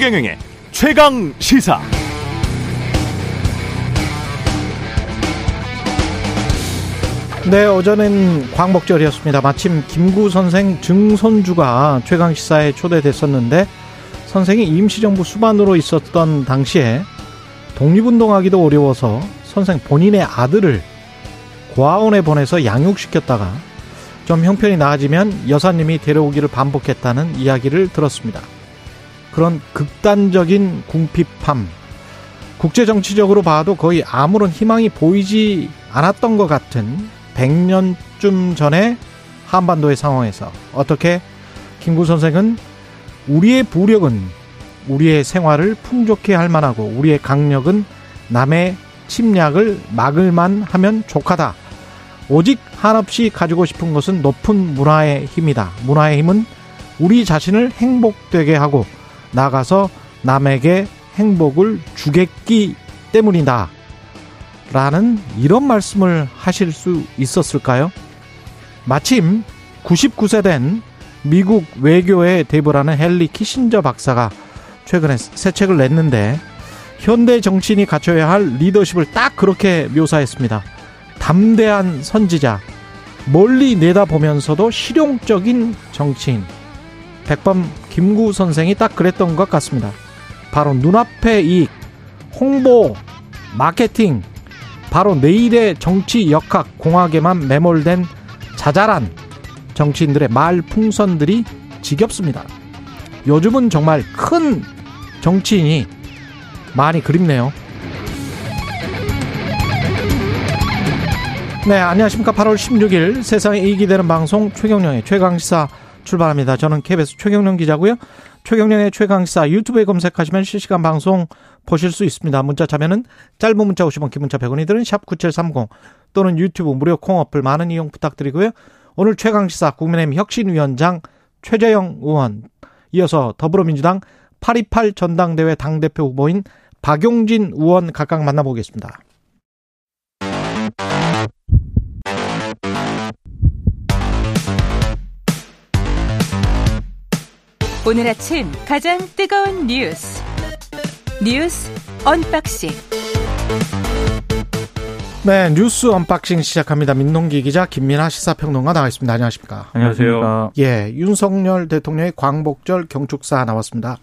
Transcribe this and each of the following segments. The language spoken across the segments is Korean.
최경영의 최강 시사. 네, 오전엔 광복절이었습니다. 마침 김구 선생 증손주가 최강 시사에 초대됐었는데 선생이 임시정부 수반으로 있었던 당시에 독립운동하기도 어려워서 선생 본인의 아들을 고아원에 보내서 양육시켰다가 좀 형편이 나아지면 여사님이 데려오기를 반복했다는 이야기를 들었습니다. 그런 극단적인 궁핍함, 국제 정치적으로 봐도 거의 아무런 희망이 보이지 않았던 것 같은 100년쯤 전의 한반도의 상황에서 어떻게 김구 선생은 우리의 부력은 우리의 생활을 풍족해 할 만하고 우리의 강력은 남의 침략을 막을만 하면 족하다. 오직 한없이 가지고 싶은 것은 높은 문화의 힘이다. 문화의 힘은 우리 자신을 행복되게 하고 나가서 남에게 행복을 주겠기 때문이다. 라는 이런 말씀을 하실 수 있었을까요? 마침 99세 된 미국 외교의 대부라는 헨리 키신저 박사가 최근에 새 책을 냈는데 현대 정치인이 갖춰야 할 리더십을 딱 그렇게 묘사했습니다. 담대한 선지자, 멀리 내다보면서도 실용적인 정치인. 백범 김구 선생이 딱 그랬던 것 같습니다. 바로 눈앞의 이익, 홍보, 마케팅, 바로 내일의 정치 역학 공학에만 매몰된 자잘한 정치인들의 말 풍선들이 지겹습니다. 요즘은 정말 큰 정치인이 많이 그립네요. 네, 안녕하십니까. 8월 16일 세상에 이익이 되는 방송 최경령의 최강시사 출발합니다. 저는 KBS 최경령 기자고요. 최경령의 최강시사 유튜브에 검색하시면 실시간 방송 보실 수 있습니다. 문자 참여는 짧은 문자 50원, 긴 문자 100원이 드는 샵 9730 또는 유튜브 무료 콩 어플 많은 이용 부탁드리고요. 오늘 최강시사 국민의힘 혁신위원장 최재형 의원 이어서 더불어민주당 828 전당대회 당대표 후보인 박용진 의원 각각 만나보겠습니다. 오늘 아침 가장 뜨거운 뉴스 뉴스 언박싱 네, 뉴스 언박싱 시작합니다. 민동기 기자, 김민아 시사평론가 나와 있습니다. 안녕하십니까? 안녕하세요. 예, 윤석열 대통령의 광복절 경축사 나왔습니다.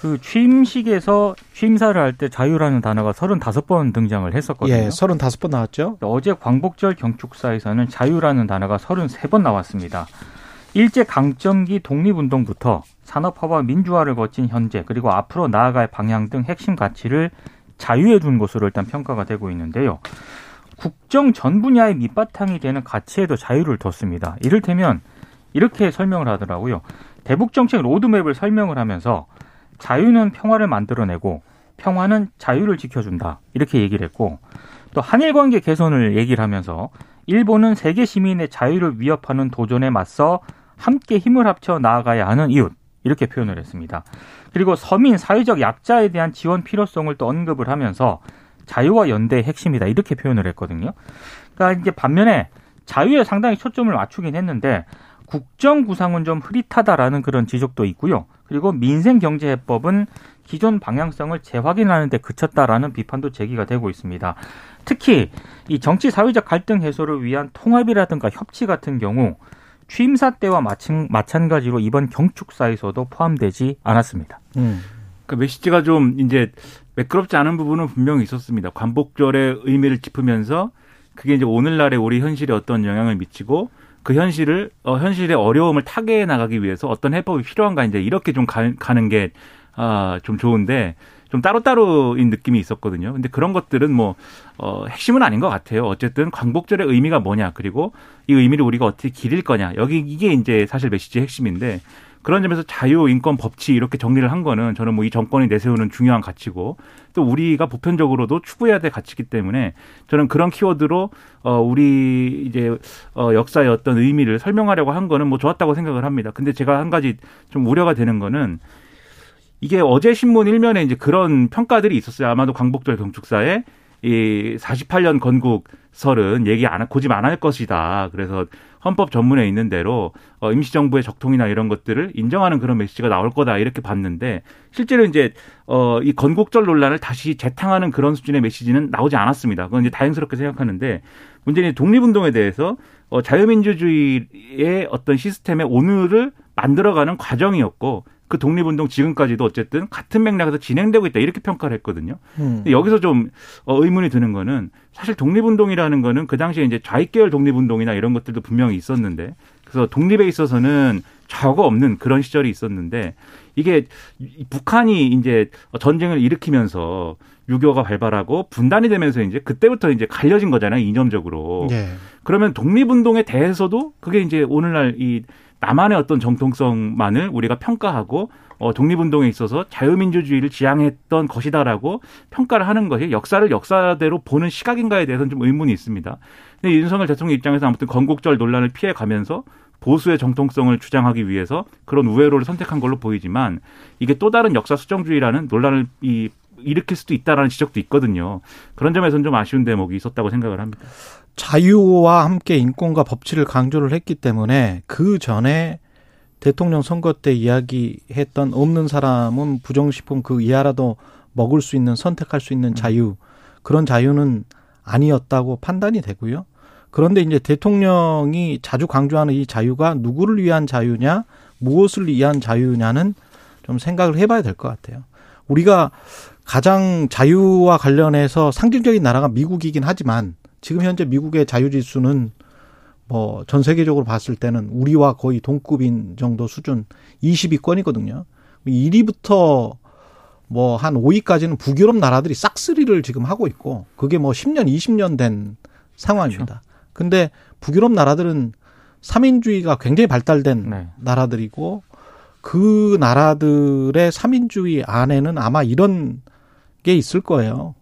그 취임식에서 취임사를 할 때 자유라는 단어가 35번 등장을 했었거든요. 예, 35번 나왔죠. 어제 광복절 경축사에서는 자유라는 단어가 33번 나왔습니다. 일제 강점기 독립운동부터 산업화와 민주화를 거친 현재 그리고 앞으로 나아갈 방향 등 핵심 가치를 자유에 둔 것으로 일단 평가가 되고 있는데요. 국정 전 분야의 밑바탕이 되는 가치에도 자유를 뒀습니다. 이를테면 이렇게 설명을 하더라고요. 대북 정책 로드맵을 설명을 하면서 자유는 평화를 만들어내고 평화는 자유를 지켜준다. 이렇게 얘기를 했고 또 한일 관계 개선을 얘기를 하면서 일본은 세계 시민의 자유를 위협하는 도전에 맞서 함께 힘을 합쳐 나아가야 하는 이웃. 이렇게 표현을 했습니다. 그리고 서민 사회적 약자에 대한 지원 필요성을 또 언급을 하면서 자유와 연대의 핵심이다 이렇게 표현을 했거든요. 그러니까 이제 반면에 자유에 상당히 초점을 맞추긴 했는데 국정 구상은 좀 흐릿하다라는 그런 지적도 있고요. 그리고 민생 경제 해법은 기존 방향성을 재확인하는 데 그쳤다라는 비판도 제기가 되고 있습니다. 특히 이 정치 사회적 갈등 해소를 위한 통합이라든가 협치 같은 경우 취임사 때와 마찬, 마찬가지로 이번 경축사에서도 포함되지 않았습니다. 음. 그 메시지가 좀 이제 매끄럽지 않은 부분은 분명히 있었습니다. 관복절의 의미를 짚으면서 그게 이제 오늘날의 우리 현실에 어떤 영향을 미치고 그 현실을 어 현실의 어려움을 타개해 나가기 위해서 어떤 해법이 필요한가 이제 이렇게 좀 가, 가는 게 아, 좀 좋은데 좀 따로따로인 느낌이 있었거든요. 근데 그런 것들은 뭐, 어, 핵심은 아닌 것 같아요. 어쨌든 광복절의 의미가 뭐냐, 그리고 이 의미를 우리가 어떻게 기릴 거냐. 여기 이게 이제 사실 메시지의 핵심인데 그런 점에서 자유, 인권, 법치 이렇게 정리를 한 거는 저는 뭐 이 정권이 내세우는 중요한 가치고 또 우리가 보편적으로도 추구해야 될 가치이기 때문에 저는 그런 키워드로 어 우리 이제 어 역사의 어떤 의미를 설명하려고 한 거는 뭐 좋았다고 생각을 합니다. 근데 제가 한 가지 좀 우려가 되는 거는 이게 어제 신문 일면에 이제 그런 평가들이 있었어요. 아마도 광복절 경축사에 이 48년 건국설은 얘기 안 고집 안 할 것이다. 그래서 헌법 전문에 있는 대로 어, 임시정부의 적통이나 이런 것들을 인정하는 그런 메시지가 나올 거다 이렇게 봤는데 실제로 이제 어, 이 건국절 논란을 다시 재탕하는 그런 수준의 메시지는 나오지 않았습니다. 그건 이제 다행스럽게 생각하는데 문제는 독립운동에 대해서 어, 자유민주주의의 어떤 시스템의 오늘을 만들어가는 과정이었고 그 독립운동 지금까지도 어쨌든 같은 맥락에서 진행되고 있다 이렇게 평가를 했거든요. 음. 여기서 좀 어, 의문이 드는 거는 사실 독립운동이라는 거는 그 당시에 이제 좌익계열 독립운동이나 이런 것들도 분명히 있었는데 그래서 독립에 있어서는 저거 없는 그런 시절이 있었는데 이게 북한이 이제 전쟁을 일으키면서 유교가 발발하고 분단이 되면서 이제 그때부터 이제 갈려진 거잖아요 이념적으로. 예. 그러면 독립운동에 대해서도 그게 이제 오늘날 이 나만의 어떤 정통성만을 우리가 평가하고 어, 독립운동에 있어서 자유민주주의를 지향했던 것이다라고 평가를 하는 것이 역사를 역사대로 보는 시각인가에 대해서는 좀 의문이 있습니다. 근데 윤석열 대통령 입장에서 아무튼 건국절 논란을 피해 가면서 보수의 정통성을 주장하기 위해서 그런 우회로를 선택한 걸로 보이지만 이게 또 다른 역사 수정주의라는 논란을 이 일으킬 수도 있다라는 지적도 있거든요. 그런 점에서는 좀 아쉬운 대목이 있었다고 생각을 합니다. 자유와 함께 인권과 법치를 강조를 했기 때문에 그 전에 대통령 선거 때 이야기했던 없는 사람은 부정식품 그 이하라도 먹을 수 있는 선택할 수 있는 자유 그런 자유는 아니었다고 판단이 되고요. 그런데 이제 대통령이 자주 강조하는 이 자유가 누구를 위한 자유냐, 무엇을 위한 자유냐는 좀 생각을 해봐야 될 것 같아요. 우리가 가장 자유와 관련해서 상징적인 나라가 미국이긴 하지만 지금 현재 미국의 자유 지수는 뭐 전 세계적으로 봤을 때는 우리와 거의 동급인 정도 수준 20위권이거든요. 1위부터 뭐 한 5위까지는 북유럽 나라들이 싹쓸이를 지금 하고 있고 그게 뭐 10년, 20년 된 상황입니다. 근데 북유럽 나라들은 삼인주의가 굉장히 발달된 네. 나라들이고 그 나라들의 삼인주의 안에는 아마 이런 게 있을 거예요.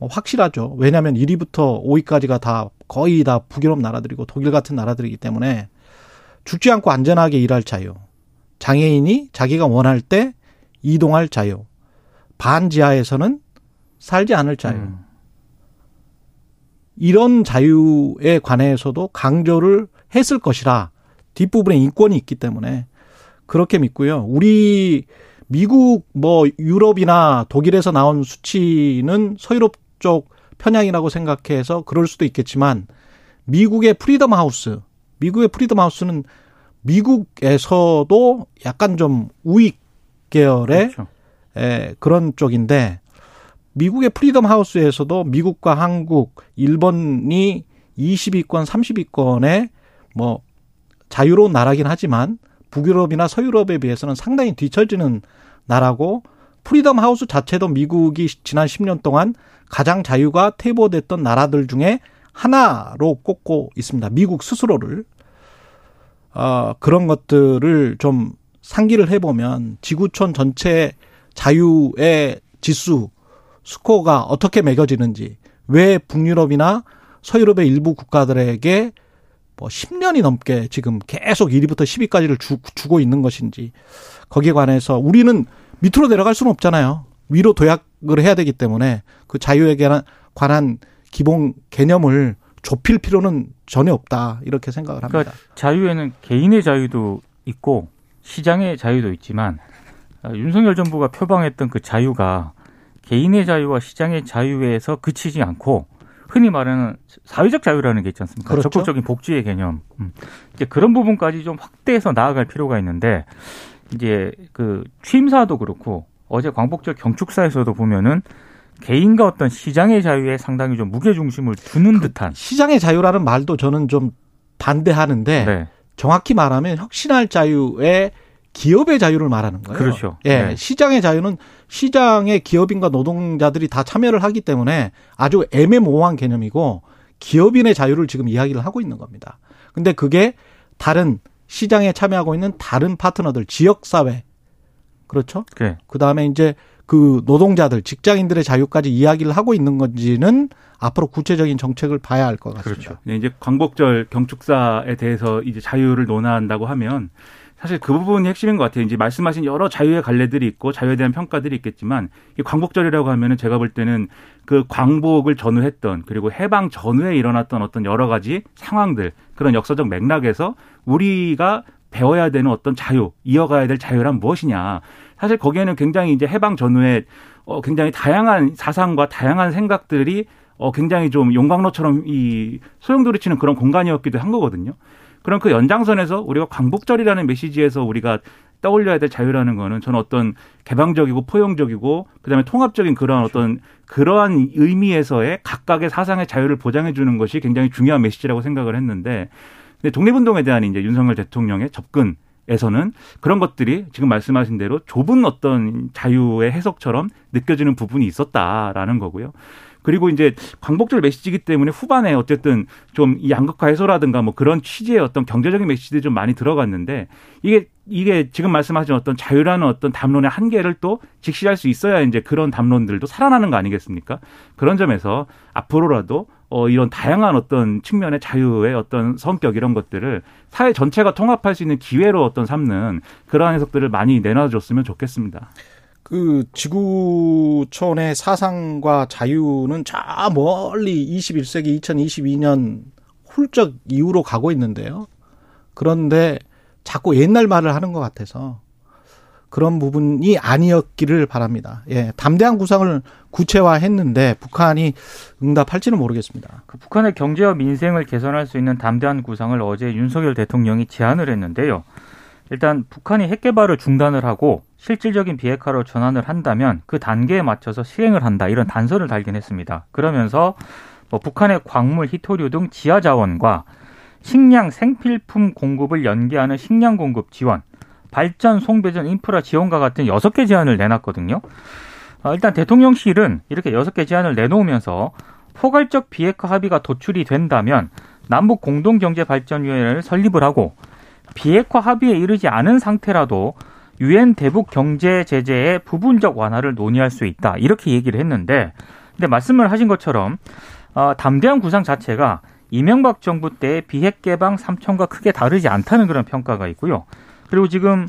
뭐 확실하죠. 왜냐하면 1위부터 5위까지가 다 거의 다 북유럽 나라들이고 독일 같은 나라들이기 때문에 죽지 않고 안전하게 일할 자유. 장애인이 자기가 원할 때 이동할 자유. 반지하에서는 살지 않을 자유. 음. 이런 자유에 관해서도 강조를 했을 것이라 뒷부분에 인권이 있기 때문에 그렇게 믿고요. 우리 미국 뭐 유럽이나 독일에서 나온 수치는 서유럽 쪽 편향이라고 생각해서 그럴 수도 있겠지만 미국의 프리덤 하우스, 미국의 프리덤 하우스는 미국에서도 약간 좀 우익 계열의 그렇죠. 에, 그런 쪽인데 미국의 프리덤 하우스에서도 미국과 한국, 일본이 20위권, 30위권에 뭐 자유로운 나라긴 하지만 북유럽이나 서유럽에 비해서는 상당히 뒤처지는 나라고 프리덤 하우스 자체도 미국이 지난 10년 동안 가장 자유가 퇴보됐던 나라들 중에 하나로 꼽고 있습니다. 미국 스스로를. 어, 그런 것들을 좀 상기를 해보면 지구촌 전체 자유의 지수, 스코어가 어떻게 매겨지는지, 왜 북유럽이나 서유럽의 일부 국가들에게 뭐 10년이 넘게 지금 계속 1위부터 10위까지를 주, 주고 있는 것인지, 거기에 관해서 우리는 밑으로 내려갈 수는 없잖아요. 위로 도약을 해야 되기 때문에 그 자유에 관한 기본 개념을 좁힐 필요는 전혀 없다. 이렇게 생각을 합니다. 그러니까 자유에는 개인의 자유도 있고 시장의 자유도 있지만 아, 윤석열 정부가 표방했던 그 자유가 개인의 자유와 시장의 자유에서 그치지 않고 흔히 말하는 사회적 자유라는 게 있지 않습니까? 그렇죠. 적극적인 복지의 개념. 음. 이제 그런 부분까지 좀 확대해서 나아갈 필요가 있는데 이제 그 취임사도 그렇고 어제 광복절 경축사에서도 보면은 개인과 어떤 시장의 자유에 상당히 좀 무게 중심을 두는 듯한 시장의 자유라는 말도 저는 좀 반대하는데 네. 정확히 말하면 혁신할 자유의 기업의 자유를 말하는 거예요. 그렇죠. 예, 네. 시장의 자유는 시장의 기업인과 노동자들이 다 참여를 하기 때문에 아주 애매모호한 개념이고 기업인의 자유를 지금 이야기를 하고 있는 겁니다. 근데 그게 다른 시장에 참여하고 있는 다른 파트너들, 지역 사회 그렇죠? 네. 그 다음에 이제 그 노동자들, 직장인들의 자유까지 이야기를 하고 있는 건지는 앞으로 구체적인 정책을 봐야 할 것 같습니다. 그렇죠. 네, 이제 광복절 경축사에 대해서 이제 자유를 논한다고 하면 사실 그 부분이 핵심인 것 같아요. 이제 말씀하신 여러 자유의 갈래들이 있고 자유에 대한 평가들이 있겠지만 이 광복절이라고 하면은 제가 볼 때는 그 광복을 전후했던 그리고 해방 전후에 일어났던 어떤 여러 가지 상황들 그런 역사적 맥락에서 우리가 배워야 되는 어떤 자유, 이어가야 될 자유란 무엇이냐. 사실 거기에는 굉장히 이제 해방 전후에 어 굉장히 다양한 사상과 다양한 생각들이 어 굉장히 좀 용광로처럼 이 소용돌이치는 그런 공간이었기도 한 거거든요. 그럼 그 연장선에서 우리가 광복절이라는 메시지에서 우리가 떠올려야 될 자유라는 거는 저는 어떤 개방적이고 포용적이고 그다음에 통합적인 그러한 어떤 그러한 의미에서의 각각의 사상의 자유를 보장해 주는 것이 굉장히 중요한 메시지라고 생각을 했는데 근데 독립운동에 대한 이제 윤석열 대통령의 접근 에서는 그런 것들이 지금 말씀하신 대로 좁은 어떤 자유의 해석처럼 느껴지는 부분이 있었다라는 거고요. 그리고 이제 광복절 메시지이기 때문에 후반에 어쨌든 좀이 양극화 해소라든가 뭐 그런 취지의 어떤 경제적인 메시지들이 좀 많이 들어갔는데 이게 이게 지금 말씀하신 어떤 자유라는 어떤 담론의 한계를 또 직시할 수 있어야 이제 그런 담론들도 살아나는 거 아니겠습니까? 그런 점에서 앞으로라도 어, 이런 다양한 어떤 측면의 자유의 어떤 성격 이런 것들을 사회 전체가 통합할 수 있는 기회로 어떤 삼는 그러한 해석들을 많이 내놔줬으면 좋겠습니다. 그 지구촌의 사상과 자유는 저 멀리 21세기 2022년 훌쩍 이후로 가고 있는데요. 그런데 자꾸 옛날 말을 하는 것 같아서 그런 부분이 아니었기를 바랍니다. 예, 담대한 구상을 구체화했는데 북한이 응답할지는 모르겠습니다. 그 북한의 경제와 민생을 개선할 수 있는 담대한 구상을 어제 윤석열 대통령이 제안을 했는데요. 일단 북한이 핵 개발을 중단을 하고 실질적인 비핵화로 전환을 한다면 그 단계에 맞춰서 시행을 한다 이런 단서를 달긴 했습니다. 그러면서 뭐 북한의 광물, 희토류 등 지하 자원과 식량, 생필품 공급을 연계하는 식량 공급 지원, 발전, 송배전, 인프라 지원과 같은 여섯 개 제안을 내놨거든요. 어, 일단 대통령실은 이렇게 여섯 개 제안을 내놓으면서 포괄적 비핵화 합의가 도출이 된다면 남북 공동경제발전위원회를 설립을 하고 비핵화 합의에 이르지 않은 상태라도 유엔 대북 경제 제재의 부분적 완화를 논의할 수 있다 이렇게 얘기를 했는데 근데 말씀을 하신 것처럼 어, 담대한 구상 자체가 이명박 정부 때 비핵 개방 삼천과 크게 다르지 않다는 그런 평가가 있고요. 그리고 지금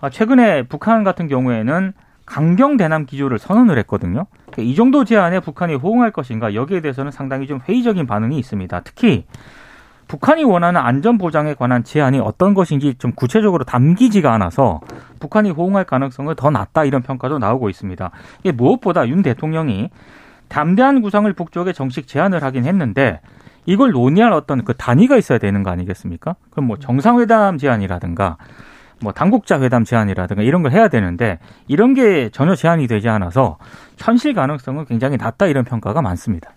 아, 최근에 북한 같은 경우에는 강경 대남 기조를 선언을 했거든요. 그러니까 이 정도 제안에 북한이 호응할 것인가 여기에 대해서는 상당히 좀 회의적인 반응이 있습니다. 특히 북한이 원하는 안전 보장에 관한 제안이 어떤 것인지 좀 구체적으로 담기지가 않아서 북한이 호응할 가능성은 더 낮다 이런 평가도 나오고 있습니다. 이게 무엇보다 윤 대통령이 담대한 구상을 북쪽에 정식 제안을 하긴 했는데 이걸 논의할 어떤 그 단위가 있어야 되는 거 아니겠습니까? 그럼 뭐 정상회담 제안이라든가 뭐 당국자 회담 제안이라든가 이런 걸 해야 되는데 이런 게 전혀 제안이 되지 않아서 현실 가능성은 굉장히 낮다 이런 평가가 많습니다.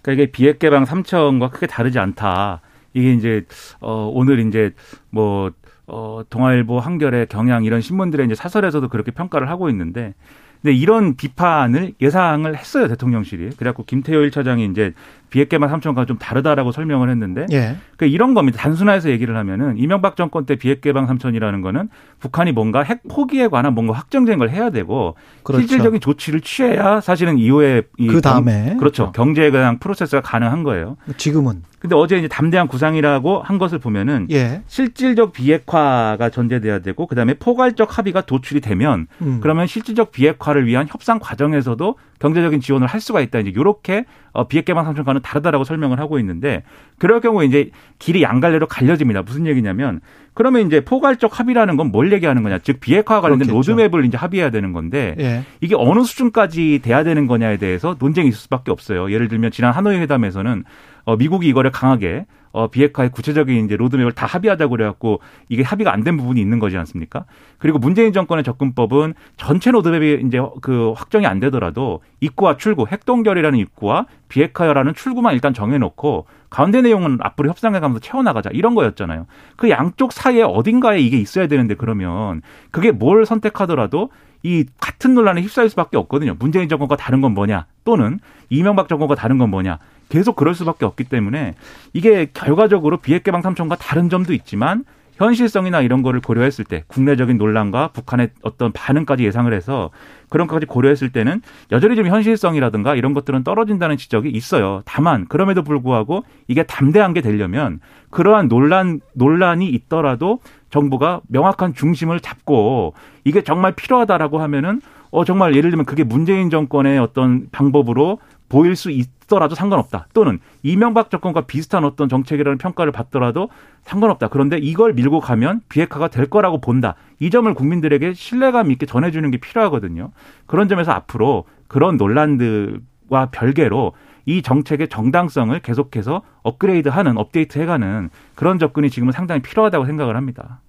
그러니까 이게 비핵 개방 3천과 크게 다르지 않다. 이게 이제 어 오늘 이제 뭐 어, 동아일보, 한겨레, 경향 이런 신문들의 이제 사설에서도 그렇게 평가를 하고 있는데 근데 이런 비판을 예상을 했어요 대통령실이. 그래갖고 김태호 1차장이 이제 비핵개만 3천과 좀 다르다라고 설명을 했는데 예. 그러니까 이런 겁니다. 단순화해서 얘기를 하면은 이명박 정권 때 비핵개방 3천이라는 거는 북한이 뭔가 핵 포기에 관한 뭔가 확정된 걸 해야 되고 그렇죠. 실질적인 조치를 취해야 사실은 이후에 그 다음에 그렇죠 경제에 대한 프로세스가 가능한 거예요. 지금은 근데 어제 이제 담대한 구상이라고 한 것을 보면은 예. 실질적 비핵화가 전제돼야 되고 그다음에 포괄적 합의가 도출이 되면 음. 그러면 실질적 비핵화를 위한 협상 과정에서도 경제적인 지원을 할 수가 있다. 이제 요렇게 어, 비핵 개방 삼천과는 다르다라고 설명을 하고 있는데 그럴 경우에 이제 길이 양갈래로 갈려집니다. 무슨 얘기냐면 그러면 이제 포괄적 합의라는 건 뭘 얘기하는 거냐? 즉 비핵화 관련된 그렇겠죠. 로드맵을 이제 합의해야 되는 건데 예. 이게 어느 수준까지 돼야 되는 거냐에 대해서 논쟁이 있을 수밖에 없어요. 예를 들면 지난 하노이 회담에서는 어, 미국이 이거를 강하게 어, 비핵화의 구체적인 이제 로드맵을 다 합의하자고 그래갖고 이게 합의가 안 된 부분이 있는 거지 않습니까? 그리고 문재인 정권의 접근법은 전체 로드맵이 이제 그 확정이 안 되더라도 입구와 출구, 핵동결이라는 입구와 비핵화라는 출구만 일단 정해놓고 가운데 내용은 앞으로 협상해가면서 채워나가자 이런 거였잖아요. 그 양쪽 사이에 어딘가에 이게 있어야 되는데 그러면 그게 뭘 선택하더라도 이 같은 논란에 휩싸일 수밖에 없거든요. 문재인 정권과 다른 건 뭐냐 또는 이명박 정권과 다른 건 뭐냐 계속 그럴 수밖에 없기 때문에 이게 결과적으로 비핵 개방 삼천과 다른 점도 있지만 현실성이나 이런 거를 고려했을 때 국내적인 논란과 북한의 어떤 반응까지 예상을 해서 그런 것까지 고려했을 때는 여전히 좀 현실성이라든가 이런 것들은 떨어진다는 지적이 있어요. 다만 그럼에도 불구하고 이게 담대한 게 되려면 그러한 논란 논란이 있더라도 정부가 명확한 중심을 잡고 이게 정말 필요하다라고 하면은 어 정말 예를 들면 그게 문재인 정권의 어떤 방법으로 보일 수 있더라도 상관없다. 또는 이명박 정권과 비슷한 어떤 정책이라는 평가를 받더라도 상관없다. 그런데 이걸 밀고 가면 비핵화가 될 거라고 본다. 이 점을 국민들에게 신뢰감 있게 전해주는 게 필요하거든요. 그런 점에서 앞으로 그런 논란들과 별개로 이 정책의 정당성을 계속해서 업그레이드하는 업데이트 해가는 그런 접근이 지금은 상당히 필요하다고 생각을 합니다.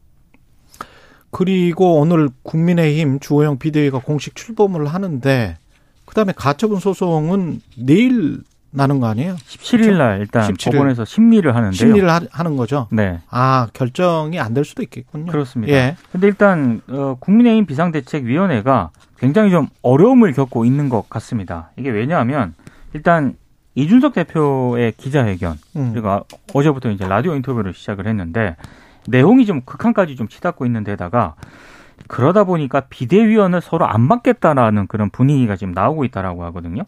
그리고 오늘 국민의힘 주호영 비대위가 공식 출범을 하는데 그다음에 가처분 소송은 내일 나는 거 아니에요? 17일 날 일단 17일. 법원에서 심리를 하는데요. 심리를 하, 하는 거죠. 네. 아 결정이 안 될 수도 있겠군요. 그렇습니다. 예. 근데 일단 어, 국민의힘 비상대책위원회가 굉장히 좀 어려움을 겪고 있는 것 같습니다. 이게 왜냐하면 일단 이준석 대표의 기자회견 음. 그리고 아- 어제부터 이제 라디오 인터뷰를 시작을 했는데 내용이 좀 극한까지 좀 치닫고 있는 데다가 그러다 보니까 비대위원을 서로 안 받겠다라는 그런 분위기가 지금 나오고 있다라고 하거든요.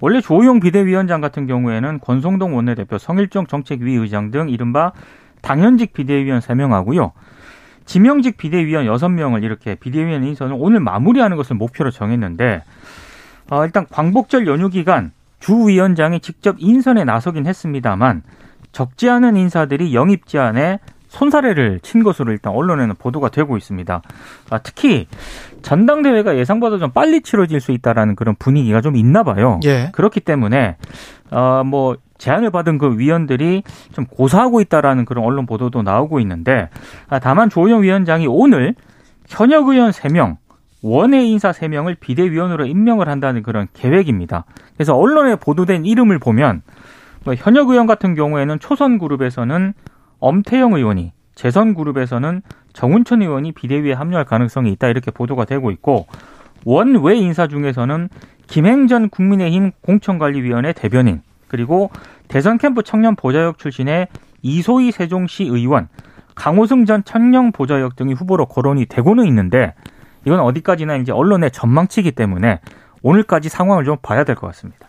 원래 조용 비대위원장 같은 경우에는 권성동 원내대표, 성일정 정책위 의장 등 이른바 당연직 비대위원 3명하고요. 지명직 비대위원 6명을 이렇게 비대위원 인선을 오늘 마무리하는 것을 목표로 정했는데 어, 일단 광복절 연휴 기간 주 위원장이 직접 인선에 나서긴 했습니다만 적지 않은 인사들이 영입 제안에 손사래를 친 것으로 일단 언론에는 보도가 되고 있습니다. 아, 특히 전당대회가 예상보다 좀 빨리 치러질 수 있다라는 그런 분위기가 좀 있나 봐요. 예. 그렇기 때문에 어 뭐 제안을 받은 그 위원들이 좀 고사하고 있다라는 그런 언론 보도도 나오고 있는데 아, 다만 조영 위원장이 오늘 현역 의원 3명 원외 인사 3명을 비대위원으로 임명을 한다는 그런 계획입니다. 그래서 언론에 보도된 이름을 보면 뭐 현역 의원 같은 경우에는 초선 그룹에서는 엄태영 의원이 재선 그룹에서는 정운천 의원이 비대위에 합류할 가능성이 있다 이렇게 보도가 되고 있고 원외 인사 중에서는 김행전 국민의힘 공천관리위원회 대변인 그리고 대선 캠프 청년 보좌역 출신의 이소희 세종시 의원 강호승 전 청년 보좌역 등이 후보로 거론이 되고는 있는데 이건 어디까지나 이제 언론의 전망치기 때문에 오늘까지 상황을 좀 봐야 될 것 같습니다.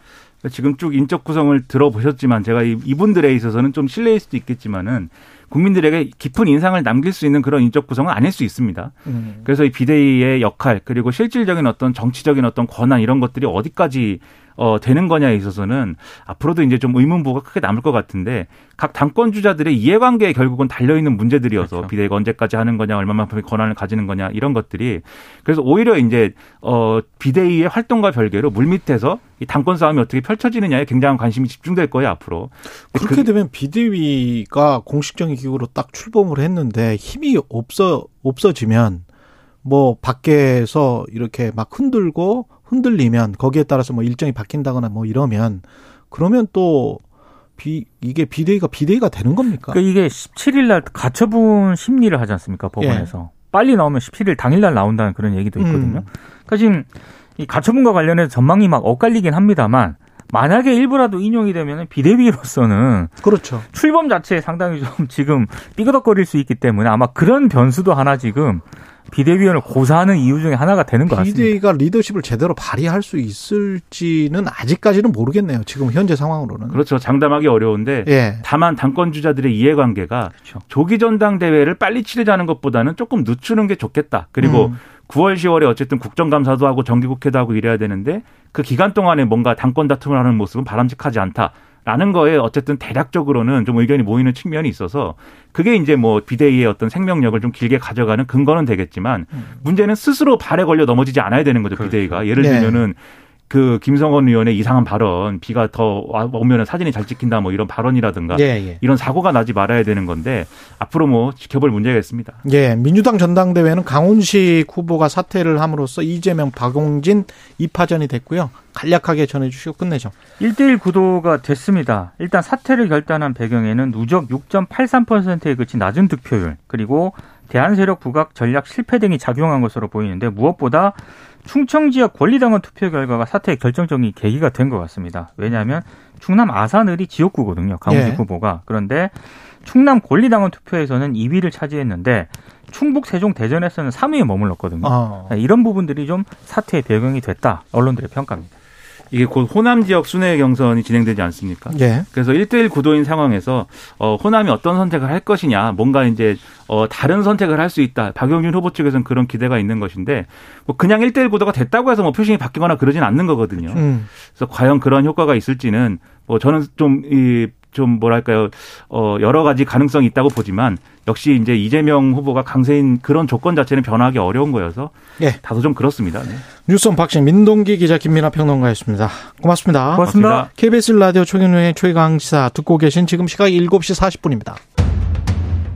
지금 쭉 인적 구성을 들어보셨지만 제가 이- 이분들에 있어서는 좀 실례일 수도 있겠지만은 국민들에게 깊은 인상을 남길 수 있는 그런 인적 구성은 아닐 수 있습니다. 음. 그래서 이 비대위의 역할 그리고 실질적인 어떤 정치적인 어떤 권한 이런 것들이 어디까지 어 되는 거냐에 있어서는 앞으로도 이제 좀 의문부가 크게 남을 것 같은데 각 당권 주자들의 이해관계에 결국은 달려 있는 문제들이어서 그렇죠. 비대위가 언제까지 하는 거냐 얼마만큼의 권한을 가지는 거냐 이런 것들이 그래서 오히려 이제 어 비대위의 활동과 별개로 물밑에서 이 당권 싸움이 어떻게 펼쳐지느냐에 굉장한 관심이 집중될 거예요 앞으로. 그렇게 되면 비대위가 공식적인 기구로 딱 출범을 했는데 힘이 없어 없어지면 뭐 밖에서 이렇게 막 흔들고 흔들리면 거기에 따라서 뭐 일정이 바뀐다거나 뭐 이러면 그러면 또 비, 이게 비대위가 비대위가 되는 겁니까? 그러니까 이게 17일 날 가처분 심리를 하지 않습니까 법원에서 빨리 나오면 17일 당일 날 나온다는 그런 얘기도 있거든요. 음. 그러니까 지금 이 가처분과 관련해서 전망이 막 엇갈리긴 합니다만 만약에 일부라도 인용이 되면 비대위로서는 그렇죠. 출범 자체에 상당히 좀 지금 삐그덕거릴 수 있기 때문에 아마 그런 변수도 하나 지금 비대위원을 고사하는 이유 중에 하나가 되는 것 같습니다. 비대위가 리더십을 제대로 발휘할 수 있을지는 아직까지는 모르겠네요. 지금 현재 상황으로는. 그렇죠 장담하기 어려운데 예. 다만 당권 주자들의 이해관계가 그렇죠. 조기 전당 대회를 빨리 치르자는 것보다는 조금 늦추는 게 좋겠다. 그리고 음. 9월, 10월에 어쨌든 국정감사도 하고 정기국회도 하고 이래야 되는데 그 기간 동안에 뭔가 당권 다툼을 하는 모습은 바람직하지 않다. 라는 거에 어쨌든 대략적으로는 좀 의견이 모이는 측면이 있어서 그게 이제 뭐 비대위의 어떤 생명력을 좀 길게 가져가는 근거는 되겠지만 문제는 스스로 발에 걸려 넘어지지 않아야 되는 거죠 그렇죠. 비대위가 예를 네. 들면은 그 김성원 의원의 이상한 발언 비가 더 와- 오면은 사진이 잘 찍힌다 뭐 이런 발언이라든가 예, 예. 이런 사고가 나지 말아야 되는 건데 앞으로 뭐 지켜볼 문제가 있습니다. 예, 민주당 전당대회는 강훈식 후보가 사퇴를 함으로써 이재명, 박용진 이파전이 됐고요. 간략하게 전해주시고 끝내죠. 1대1 구도가 됐습니다. 일단 사퇴를 결단한 배경에는 누적 6.83%에 그친 낮은 득표율, 그리고 대한 세력 부각 전략 실패 등이 작용한 것으로 보이는데 무엇보다 충청 지역 권리당원 투표 결과가 사태의 결정적인 계기가 된 것 같습니다. 왜냐하면 충남 아산을이 지역구거든요. 강훈식 예. 후보가. 그런데 충남 권리당원 투표에서는 2위를 차지했는데 충북 세종 대전에서는 3위에 머물렀거든요. 어. 이런 부분들이 좀 사태의 배경이 됐다. 언론들의 평가입니다. 이게 곧 호남 지역 순회 경선이 진행되지 않습니까? 예. 그래서 1대1 구도인 상황에서 어, 호남이 어떤 선택을 할 것이냐, 뭔가 이제 어, 다른 선택을 할 수 있다. 박영준 후보 측에서는 그런 기대가 있는 것인데 뭐 그냥 1대1 구도가 됐다고 해서 뭐 표심이 바뀌거나 그러진 않는 거거든요. 음. 그래서 과연 그런 효과가 있을지는 뭐 저는 좀이 좀 뭐랄까요 어 여러 가지 가능성이 있다고 보지만 역시 이제 이재명 후보가 강세인 그런 조건 자체는 변화하기 어려운 거여서 예. 다소 좀 그렇습니다. 네. 뉴스 언박싱 민동기 기자 김민아 평론가였습니다. 고맙습니다. 고맙습니다. KBS 라디오 최경영의 최강 시사 듣고 계신 지금 시각 7시 40분입니다.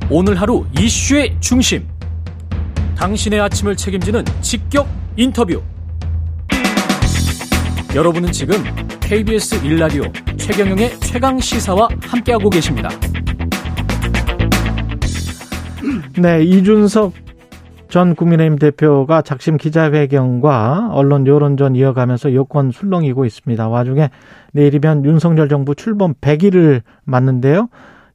오늘 하루 이슈의 중심. 당신의 아침을 책임지는 직격 인터뷰. 여러분은 지금 KBS 1라디오 최경영의 최강 시사와 함께하고 계십니다. 네, 이준석 전 국민의힘 대표가 작심 기자회견과 언론 여론전 이어가면서 여권 술렁이고 있습니다. 와중에 내일이면 윤석열 정부 출범 100일을 맞는데요.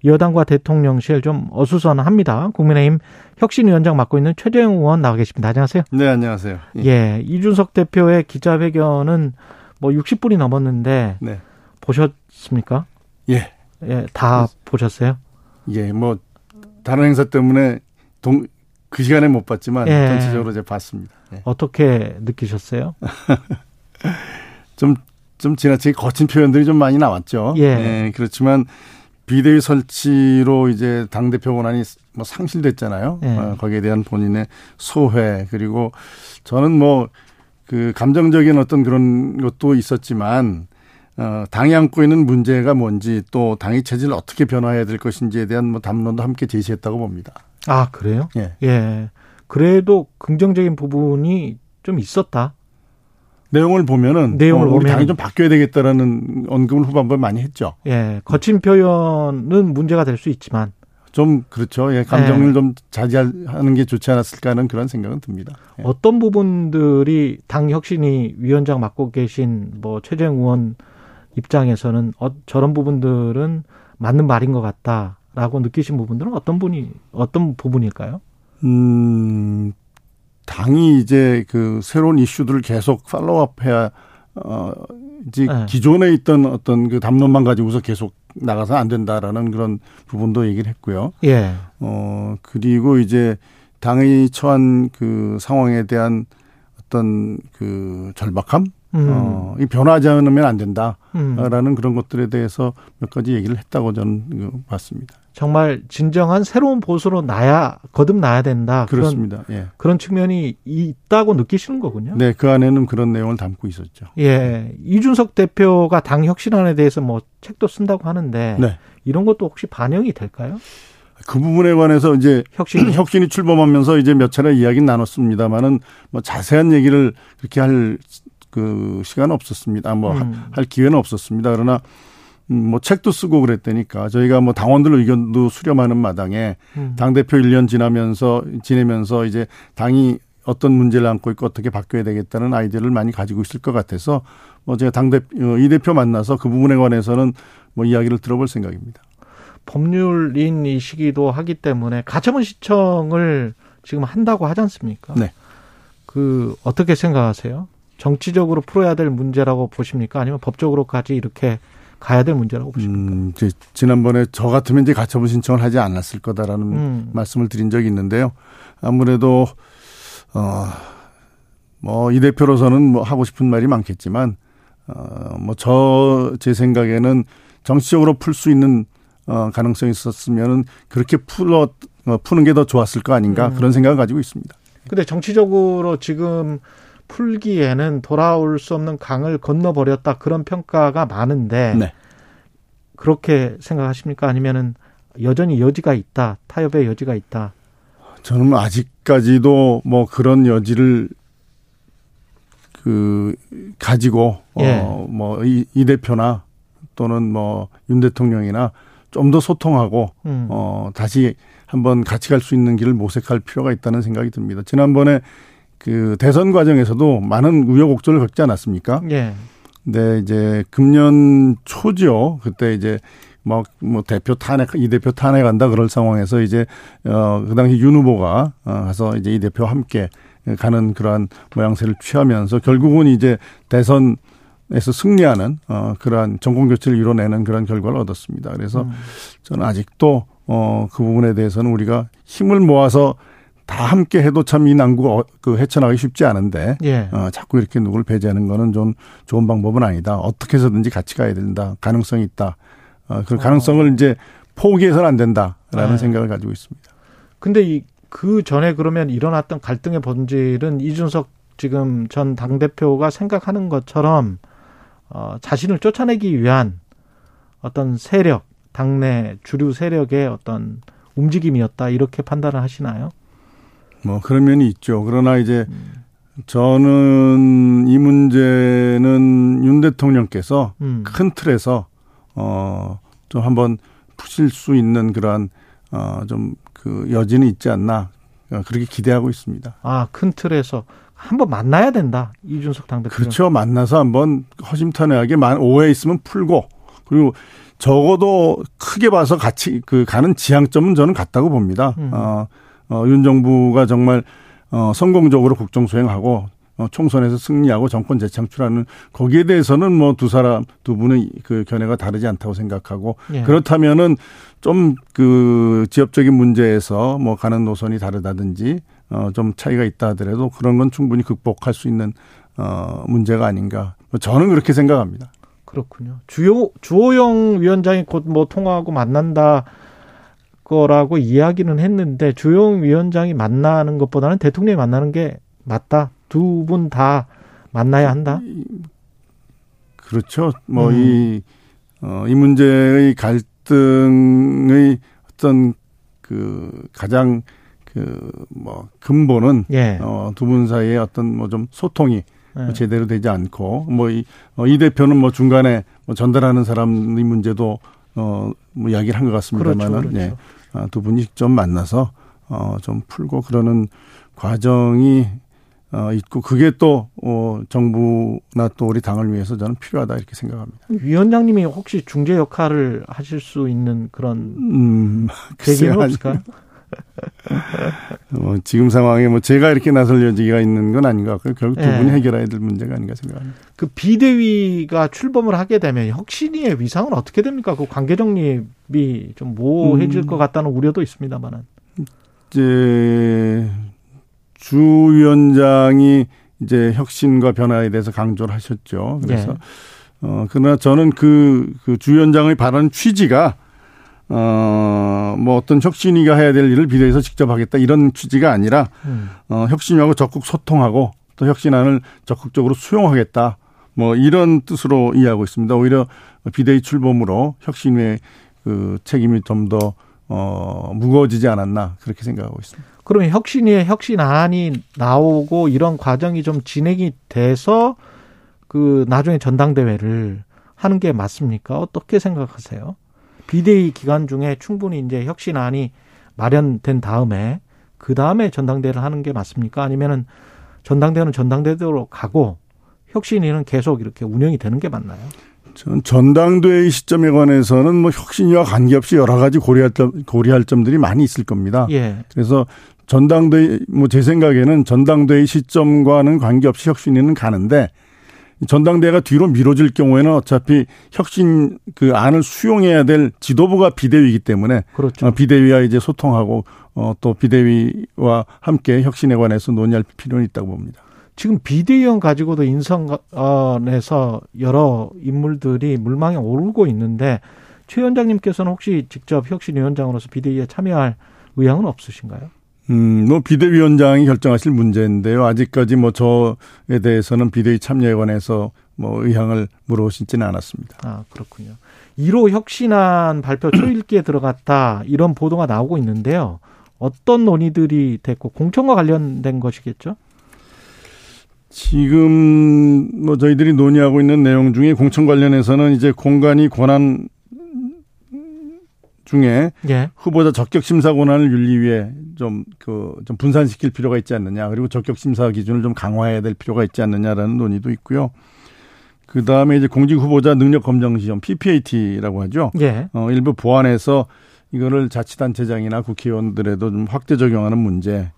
여당과 대통령실 좀 어수선합니다. 국민의힘 혁신위원장 맡고 있는 최재형 의원 나와 계십니다. 안녕하세요. 네, 안녕하세요. 예. 예, 이준석 대표의 기자회견은 뭐 60분이 넘었는데 네. 보셨습니까? 예. 예, 다 보셨어요? 예, 뭐 다른 행사 때문에 동, 그 시간에 못 봤지만 예. 전체적으로 이제 봤습니다. 예. 어떻게 느끼셨어요? 좀, 좀 지나치게 거친 표현들이 좀 많이 나왔죠. 예. 그렇지만 비대위 설치로 이제 당대표 권한이 뭐 상실됐잖아요. 예. 어, 거기에 대한 본인의 소회 그리고 저는 뭐 그 감정적인 어떤 그런 것도 있었지만 어, 당이 안고 있는 문제가 뭔지 또 당의 체질을 어떻게 변화해야 될 것인지에 대한 뭐 담론도 함께 제시했다고 봅니다. 아, 그래요? 예. 예. 그래도 긍정적인 부분이 좀 있었다. 내용을 보면은 내용을 어, 우리 보면은. 당이 좀 바뀌어야 되겠다라는 언급을 후반부에 많이 했죠. 예. 거친 표현은 문제가 될 수 있지만 좀 그렇죠. 예, 감정을 네. 좀 자제하는 게 좋지 않았을까 하는 그런 생각은 듭니다. 예. 어떤 부분들이 당 혁신이 위원장 맡고 계신 뭐 최재형 의원 입장에서는 어, 저런 부분들은 맞는 말인 것 같다라고 느끼신 부분들은 어떤 분이 어떤 부분일까요? 음, 당이 이제 그 새로운 이슈들을 계속 팔로우업해야 어 이제 네. 기존에 있던 어떤 그 담론만 가지고서 계속 나가서 안 된다라는 그런 부분도 얘기를 했고요. 예. 어 그리고 이제 당이 처한 그 상황에 대한 어떤 그 절박함, 음. 어, 이 변화하지 않으면 안 된다라는 음. 그런 것들에 대해서 몇 가지 얘기를 했다고 저는 그 봤습니다. 정말 진정한 새로운 보수로 나야 거듭나야 된다. 그런 그렇습니다. 예. 그런 측면이 있다고 느끼시는 거군요. 네, 그 안에는 그런 내용을 담고 있었죠. 예. 이준석 대표가 당 혁신안에 대해서 뭐 책도 쓴다고 하는데 네. 이런 것도 혹시 반영이 될까요? 그 부분에 관해서 이제 혁신 혁신이 출범하면서 이제 몇 차례 이야기 나눴습니다만은 뭐 자세한 얘기를 그렇게 할 그 시간은 없었습니다. 뭐 음. 할 기회는 없었습니다. 그러나 음, 뭐 책도 쓰고 그랬다니까 저희가 뭐 당원들 의견도 수렴하는 마당에 음. 당 대표 1년 지나면서 지내면서 이제 당이 어떤 문제를 안고 있고 어떻게 바뀌어야 되겠다는 아이디어를 많이 가지고 있을 것 같아서 뭐 제가 당 대표 이 대표 만나서 그 부분에 관해서는 뭐 이야기를 들어볼 생각입니다. 법률인이시기도 하기 때문에 가처분 신청을 지금 한다고 하지 않습니까? 네. 그 어떻게 생각하세요? 정치적으로 풀어야 될 문제라고 보십니까? 아니면 법적으로까지 이렇게 가야 될 문제라고 보십니까? 음, 이제 지난번에 저 같으면 이제 가처분 신청을 하지 않았을 거다라는 음. 말씀을 드린 적이 있는데요. 아무래도 어 뭐 이 대표로서는 뭐 하고 싶은 말이 많겠지만 어 뭐 저 제 생각에는 정치적으로 풀 수 있는 어 가능성이 있었으면은 그렇게 풀어 어, 푸는 게 더 좋았을 거 아닌가 음. 그런 생각을 가지고 있습니다. 근데 정치적으로 지금 풀기에는 돌아올 수 없는 강을 건너버렸다 그런 평가가 많은데 네. 그렇게 생각하십니까? 아니면은 여전히 여지가 있다, 타협의 여지가 있다. 저는 아직까지도 뭐 그런 여지를 그 가지고 예. 어뭐이 이 대표나 또는 뭐 윤 대통령이나 좀 더 소통하고 음. 어 다시 한번 같이 갈 수 있는 길을 모색할 필요가 있다는 생각이 듭니다. 지난번에 그 대선 과정에서도 많은 우여곡절을 겪지 않았습니까? 예. 근데 이제 금년 초죠. 그때 이제 막 뭐 대표 탄핵 이 대표 탄핵 한다 그럴 상황에서 이제 어그 당시 윤 후보가 어 가서 이제 이 대표와 함께 가는 그러한 모양새를 취하면서 결국은 이제 대선 에서 승리하는 어 그러한 정권 교체를 이뤄내는 그런 결과를 얻었습니다. 그래서 음. 저는 아직도 어그 부분에 대해서는 우리가 힘을 모아서 다 함께 해도 참 이 난구가 어, 그 헤쳐나가기 쉽지 않은데 예. 어, 자꾸 이렇게 누구를 배제하는 거는 좀 좋은 방법은 아니다. 어떻게 해서든지 같이 가야 된다. 가능성이 있다. 어, 그 가능성을 이제 포기해서는 안 된다라는 네. 생각을 가지고 있습니다. 근데 이 그 전에 그러면 일어났던 갈등의 본질은 이준석 지금 전 당 대표가 생각하는 것처럼 어, 자신을 쫓아내기 위한 어떤 세력, 당내 주류 세력의 어떤 움직임이었다 이렇게 판단을 하시나요? 뭐 그런 면이 있죠. 그러나 이제 저는 이 문제는 윤 대통령께서 음. 큰 틀에서 어좀 한번 푸실 수 있는 그러한 어좀 그 여지는 있지 않나 어, 그렇게 기대하고 있습니다. 아, 큰 틀에서 한번 만나야 된다. 이준석 당대표. 그렇죠. 만나서 한번 허심탄회하게 만 오해 있으면 풀고 그리고 적어도 크게 봐서 같이 그 가는 지향점은 저는 같다고 봅니다. 음. 어, 어, 윤 정부가 정말 어, 성공적으로 국정 수행하고 어, 총선에서 승리하고 정권 재창출하는 거기에 대해서는 뭐 두 사람 두 분의 그 견해가 다르지 않다고 생각하고 예. 그렇다면은 좀 그 지역적인 문제에서 뭐 가는 노선이 다르다든지 어 좀 차이가 있다 하더라도 그런 건 충분히 극복할 수 있는 어 문제가 아닌가. 뭐 저는 그렇게 생각합니다. 그렇군요. 주요 주호영 위원장이 곧 뭐 통화하고 만난다 거라고 이야기는 했는데 주호영 위원장이 만나는 것보다는 대통령이 만나는 게 맞다. 두 분 다 만나야 한다. 그렇죠. 뭐 음. 이 어, 이 문제의 갈등의 어떤 그 가장 그 뭐 근본은 예. 어, 두 분 사이에 어떤 뭐 좀 소통이 예. 제대로 되지 않고 뭐이 어, 이 대표는 뭐 중간에 뭐 전달하는 사람의 문제도 어뭐 이야기를 한 것 같습니다만은 그렇죠, 그렇죠. 예. 아, 두 분이 직접 만나서 어좀 풀고 그러는 과정이 어 있고 그게 또 어, 정부나 또 우리 당을 위해서 저는 필요하다 이렇게 생각합니다. 위원장님이 혹시 중재 역할을 하실 수 있는 그런 음, 계기는. 없을까요? 뭐 지금 상황에 뭐 제가 이렇게 나설 여지가 있는 건 아닌 것 같고요. 결국 두 예. 분이 해결해야 될 문제가 아닌가 생각합니다. 그 비대위가 출범을 하게 되면 혁신위의 위상은 어떻게 됩니까? 그 관계 정립이 좀 모호해질 음. 것 같다는 우려도 있습니다만은. 이제 주 위원장이 이제 혁신과 변화에 대해서 강조를 하셨죠. 그래서 예. 어 그러나 저는 그 그 주 위원장의 발언 취지가 어 뭐 어떤 혁신위가 해야 될 일을 비대해서 직접 하겠다 이런 취지가 아니라 음. 어 혁신위하고 적극 소통하고 또 혁신안을 적극적으로 수용하겠다. 뭐 이런 뜻으로 이해하고 있습니다. 오히려 비대위 출범으로 혁신위의 그 책임이 좀 더 어, 무거워지지 않았나 그렇게 생각하고 있습니다. 그러면 혁신위에 혁신안이 나오고 이런 과정이 좀 진행이 돼서 그 나중에 전당대회를 하는 게 맞습니까? 어떻게 생각하세요? 비대위 기간 중에 충분히 이제 혁신안이 마련된 다음에 그 다음에 전당대회를 하는 게 맞습니까? 아니면은 전당대회는 전당대회로 가고 혁신위는 계속 이렇게 운영이 되는 게 맞나요? 전 전당대회 시점에 관해서는 뭐 혁신위와 관계없이 여러 가지 고려할 점, 고려할 점들이 많이 있을 겁니다. 예. 그래서 전당대회 뭐 제 생각에는 전당대회 시점과는 관계없이 혁신위는 가는데 전당대회가 뒤로 미뤄질 경우에는 어차피 혁신 그 안을 수용해야 될 지도부가 비대위이기 때문에 그렇죠. 어, 비대위와 이제 소통하고 어, 또 비대위와 함께 혁신에 관해서 논의할 필요는 있다고 봅니다. 지금 비대위원 가지고도 인선에서 여러 인물들이 물망에 오르고 있는데 최 위원장님께서는 혹시 직접 혁신위원장으로서 비대위에 참여할 의향은 없으신가요? 음, 뭐 비대위원장이 결정하실 문제인데요. 아직까지 뭐 저에 대해서는 비대위 참여에 관해서 뭐 의향을 물어보시지는 않았습니다. 아 그렇군요. 1호 혁신안 발표 초읽기에 들어갔다 이런 보도가 나오고 있는데요. 어떤 논의들이 됐고 공천과 관련된 것이겠죠? 지금 뭐 저희들이 논의하고 있는 내용 중에 공천 관련해서는 이제 공간이 권한 중에 예. 후보자 적격 심사 권한을 윤리위에 좀그 좀 분산시킬 필요가 있지 않느냐 그리고 적격 심사 기준을 좀 강화해야 될 필요가 있지 않느냐라는 논의도 있고요. 그 다음에 이제 공직 후보자 능력 검정 시험 PPAT라고 하죠. 예. 어, 일부 보완해서 이거를 자치단체장이나 국회의원들에도 좀 확대 적용하는 문제.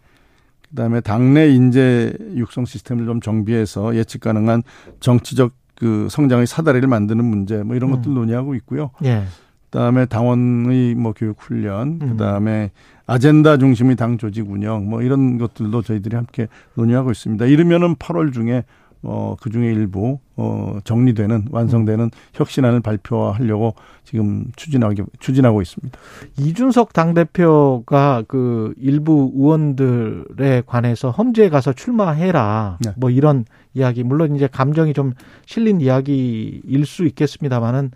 그 다음에 당내 인재 육성 시스템을 좀 정비해서 예측 가능한 정치적 그 성장의 사다리를 만드는 문제 뭐 이런 음. 것들 논의하고 있고요. 예. 그다음에 당원의 뭐 교육 훈련, 음. 그다음에 아젠다 중심의 당 조직 운영 뭐 이런 것들도 저희들이 함께 논의하고 있습니다. 이르면은 8월 중에 어 그 중에 일부 어 정리되는 완성되는 혁신안을 발표하려고 지금 추진하기 추진하고 있습니다. 이준석 당대표가 그 일부 의원들에 관해서 험지에 가서 출마해라. 네. 뭐 이런 이야기. 물론 이제 감정이 좀 실린 이야기일 수 있겠습니다만은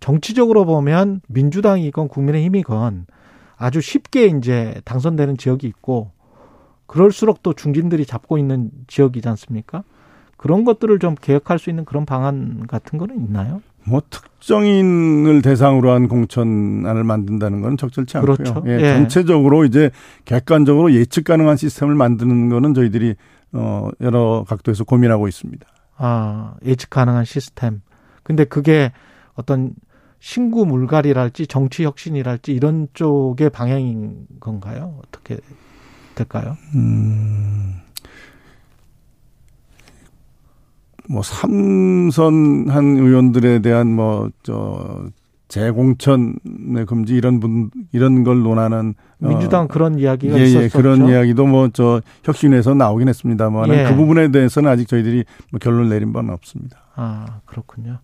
정치적으로 보면 민주당이건 국민의힘이건 아주 쉽게 이제 당선되는 지역이 있고 그럴수록 또 중진들이 잡고 있는 지역이지 않습니까? 그런 것들을 좀 개혁할 수 있는 그런 방안 같은 거는 있나요? 뭐 특정인을 대상으로 한 공천안을 만든다는 건 적절치 않고요. 그렇죠. 예, 예. 전체적으로 이제 객관적으로 예측 가능한 시스템을 만드는 거는 저희들이 어 여러 각도에서 고민하고 있습니다. 아, 예측 가능한 시스템. 근데 그게 어떤 신구 물갈이랄지 정치 혁신이랄지 이런 쪽의 방향인 건가요? 어떻게 될까요? 음. 뭐 삼선한 의원들에 대한 뭐저 재공천의 금지 이런 분 이런 걸 논하는 어, 민주당 그런 이야기가 예, 있었죠. 예, 그런 이야기도 뭐 저 혁신에서 나오긴 했습니다만 예. 그 부분에 대해서는 아직 저희들이 뭐 결론을 내린 바는 없습니다. 아, 그렇군요.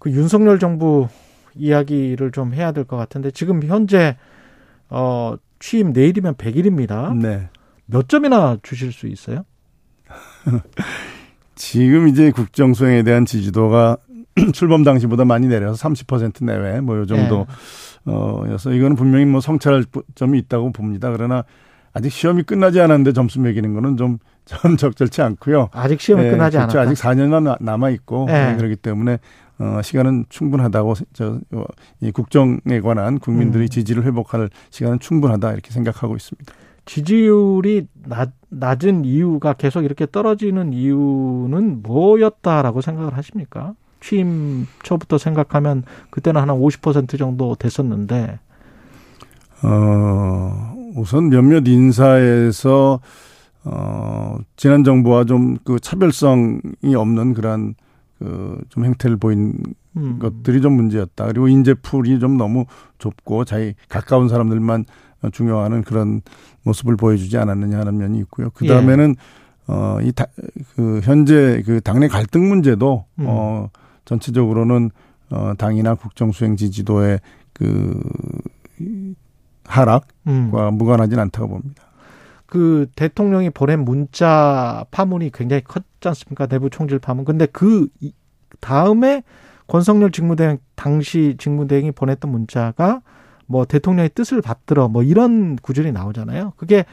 그 윤석열 정부 이야기를 좀 해야 될 것 같은데 지금 현재 어 취임 내일이면 100일입니다. 네. 몇 점이나 주실 수 있어요? 지금 이제 국정 수행에 대한 지지도가 출범 당시보다 많이 내려서 30% 내외 뭐 요 정도 예. 어여서 이거는 분명히 뭐 성찰할 점이 있다고 봅니다. 그러나 아직 시험이 끝나지 않았는데 점수 매기는 거는 좀 전 적절치 않고요. 아직 시험이 예, 끝나지 그렇죠. 않았다. 아직 4년은 남아 있고 예. 예, 그렇기 때문에 어 시간은 충분하다고 저 이 국정에 관한 국민들의 음. 지지를 회복할 시간은 충분하다 이렇게 생각하고 있습니다. 지지율이 낮, 낮은 이유가 계속 이렇게 떨어지는 이유는 뭐였다라고 생각을 하십니까? 취임 초부터 생각하면 그때는 한 50% 정도 됐었는데 어, 우선 몇몇 인사에서 어, 지난 정부와 좀 그 차별성이 없는 그러한 그 좀 행태를 보인 음, 것들이 좀 문제였다. 그리고 인재풀이 좀 너무 좁고 자기 가까운 사람들만 중요하는 그런 모습을 보여주지 않았느냐 하는 면이 있고요. 그 다음에는 어, 이, 다, 그, 현재 그 당내 갈등 문제도, 음. 어, 전체적으로는, 어, 당이나 국정수행 지지도의 그, 이 하락과 음. 무관하진 않다고 봅니다. 그 대통령이 보낸 문자 파문이 굉장히 컸지 않습니까? 내부 총질 파문. 근데 그 이- 다음에 권성열 직무대행 당시 직무대행이 보냈던 문자가 뭐 대통령의 뜻을 받들어 뭐 이런 구절이 나오잖아요. 그게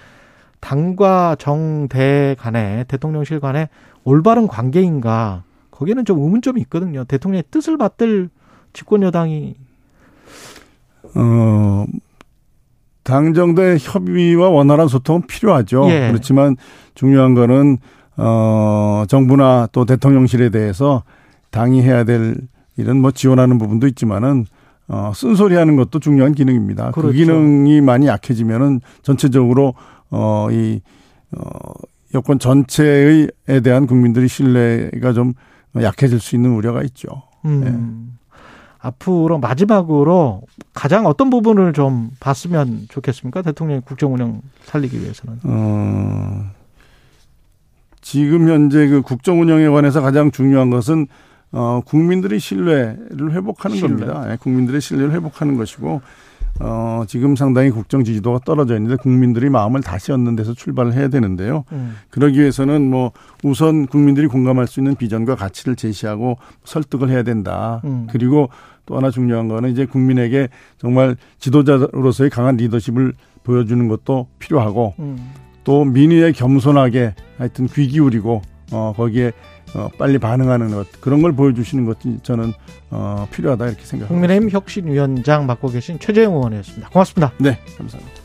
당과 정대 간에 대통령실 간에 올바른 관계인가 거기에는 좀 의문점이 있거든요. 대통령의 뜻을 받들 집권 여당이 어, 당정대 협의와 원활한 소통은 필요하죠. 예. 그렇지만 중요한 거는, 어, 정부나 또 대통령실에 대해서 당이 해야 될 일은 뭐 지원하는 부분도 있지만은, 어, 쓴소리 하는 것도 중요한 기능입니다. 그 그렇죠. 기능이 많이 약해지면은 전체적으로, 어, 이, 어, 여권 전체에 대한 국민들의 신뢰가 좀 약해질 수 있는 우려가 있죠. 음. 앞으로 마지막으로 가장 어떤 부분을 좀 봤으면 좋겠습니까? 대통령의 국정 운영 살리기 위해서는. 어, 지금 현재 그 국정 운영에 관해서 가장 중요한 것은 어, 국민들의 신뢰를 회복하는 신뢰. 겁니다. 예, 국민들의 신뢰를 회복하는 것이고 어, 지금 상당히 국정 지지도가 떨어져 있는데 국민들이 마음을 다시 얻는 데서 출발을 해야 되는데요. 음. 그러기 위해서는 뭐 우선 국민들이 공감할 수 있는 비전과 가치를 제시하고 설득을 해야 된다. 음. 그리고 또 하나 중요한 거는 이제 국민에게 정말 지도자로서의 강한 리더십을 보여주는 것도 필요하고 음. 또 민의에 겸손하게 하여튼 귀 기울이고 어 거기에 어, 빨리 반응하는 것 그런 걸 보여주시는 것이 저는 어, 필요하다 이렇게 생각합니다. 국민의힘 혁신위원장 맡고 계신 최재형 의원이었습니다. 고맙습니다. 네, 감사합니다.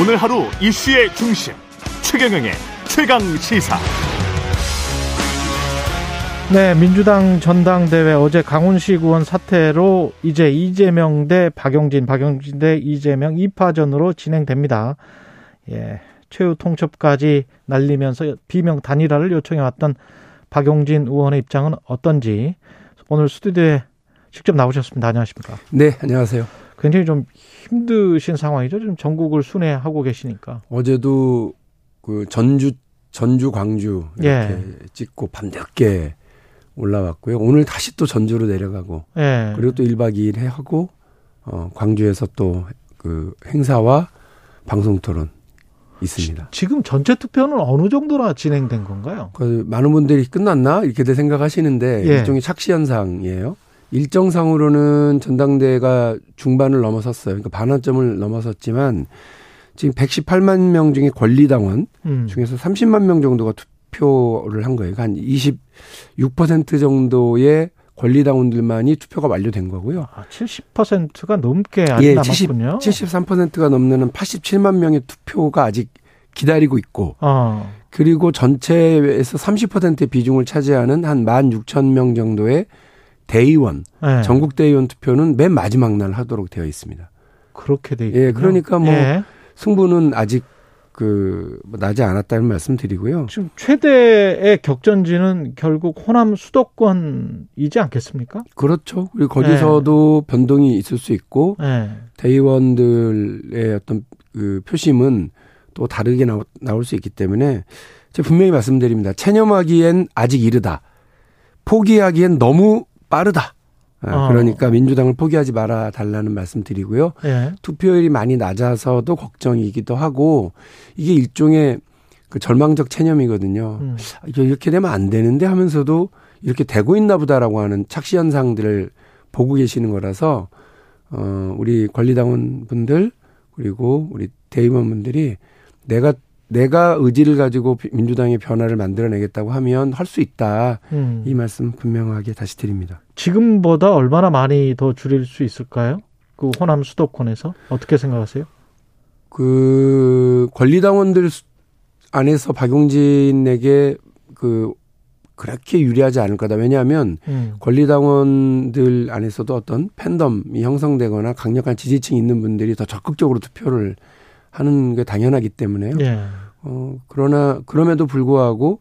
오늘 하루 이슈의 중심 최경영의 최강 시사. 네, 민주당 전당대회 어제 강훈식 의원 사태로 이제 이재명 대 박용진, 박용진 대 이재명 2파전으로 진행됩니다. 예, 최후 통첩까지 날리면서 비명 단일화를 요청해 왔던 박용진 의원의 입장은 어떤지 오늘 스튜디오에 직접 나오셨습니다. 안녕하십니까? 네, 안녕하세요. 굉장히 좀 힘드신 상황이죠. 지금 전국을 순회하고 계시니까. 어제도 그 전주 전주 광주 이렇게 예. 찍고 밤늦게 올라왔고요. 오늘 다시 또 전주로 내려가고 예. 그리고 또 1박 2일 해 하고 어 광주에서 또 그 행사와 방송 토론 있습니다. 지 금 전체 투표는 어느 정도나 진행된 건가요? 그 많은 분들이 끝났나 이렇게들 생각하시는데 예. 일종의 착시 현상이에요. 일정상으로는 전당대회가 중반을 넘어섰어요. 그러니까 반환점을 넘어섰지만 지금 118만 명 중에 권리당원 음. 중에서 30만 명 정도가 투 표를 한 거예요. 한26% 정도의 권리당원들만이 투표가 완료된 거고요. 아, 70%가 넘게 아직 예, 남았군요. 73%가 넘는 한 87만 명의 투표가 아직 기다리고 있고 어. 그리고 전체에서 30%의 비중을 차지하는 한 16,000명 정도의 대의원, 예. 전국 대의원 투표는 맨 마지막 날 하도록 되어 있습니다. 그렇게 돼 있군요. 예, 그러니까 뭐 예. 승부는 아직 그뭐 나지 않았다는 말씀 드리고요. 지금 최대의 격전지는 결국 호남 수도권이지 않겠습니까? 그렇죠. 그리고 거기서도 변동이 있을 수 있고 예. 대의원들의 어떤 그 표심은 또 다르게 나오, 나올 수 있기 때문에 제가 분명히 말씀드립니다. 체념하기엔 아직 이르다. 포기하기엔 너무 빠르다. 아, 어. 그러니까 민주당을 포기하지 말아 달라는 말씀 드리고요. 예. 투표율이 많이 낮아서도 걱정이기도 하고 이게 일종의 그 절망적 체념이거든요. 음. 이게 이렇게 되면 안 되는데 하면서도 이렇게 되고 있나 보다라고 하는 착시 현상들을 보고 계시는 거라서 어 우리 권리당원 분들 그리고 우리 대의원 분들이 내가 내가 의지를 가지고 민주당의 변화를 만들어내겠다고 하면 할 수 있다. 음. 이 말씀 분명하게 다시 드립니다. 지금보다 얼마나 많이 더 줄일 수 있을까요? 그 호남 수도권에서 어떻게 생각하세요? 그 권리당원들 수- 안에서 박용진에게 그 그렇게 유리하지 않을 거다. 왜냐하면 음. 권리당원들 안에서도 어떤 팬덤이 형성되거나 강력한 지지층이 있는 분들이 더 적극적으로 투표를 하는 게 당연하기 때문에요. 예. 어, 그러나 그럼에도 불구하고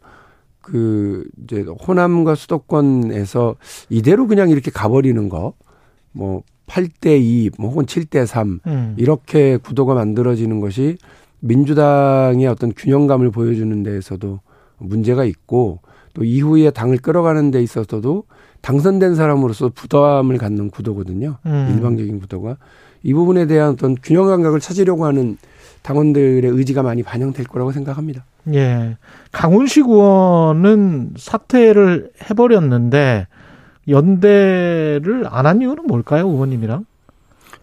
그 이제 호남과 수도권에서 이대로 그냥 이렇게 가버리는 거, 뭐 8대 2, 뭐 혹은 7대 3 음. 이렇게 구도가 만들어지는 것이 민주당의 어떤 균형감을 보여주는 데에서도 문제가 있고 또 이후에 당을 끌어가는 데 있어서도 당선된 사람으로서 부담을 갖는 구도거든요. 음. 일방적인 구도가 이 부분에 대한 어떤 균형 감각을 찾으려고 하는 당원들의 의지가 많이 반영될 거라고 생각합니다. 예. 강훈식 의원은 사퇴를 해버렸는데 연대를 안 한 이유는 뭘까요, 의원님이랑?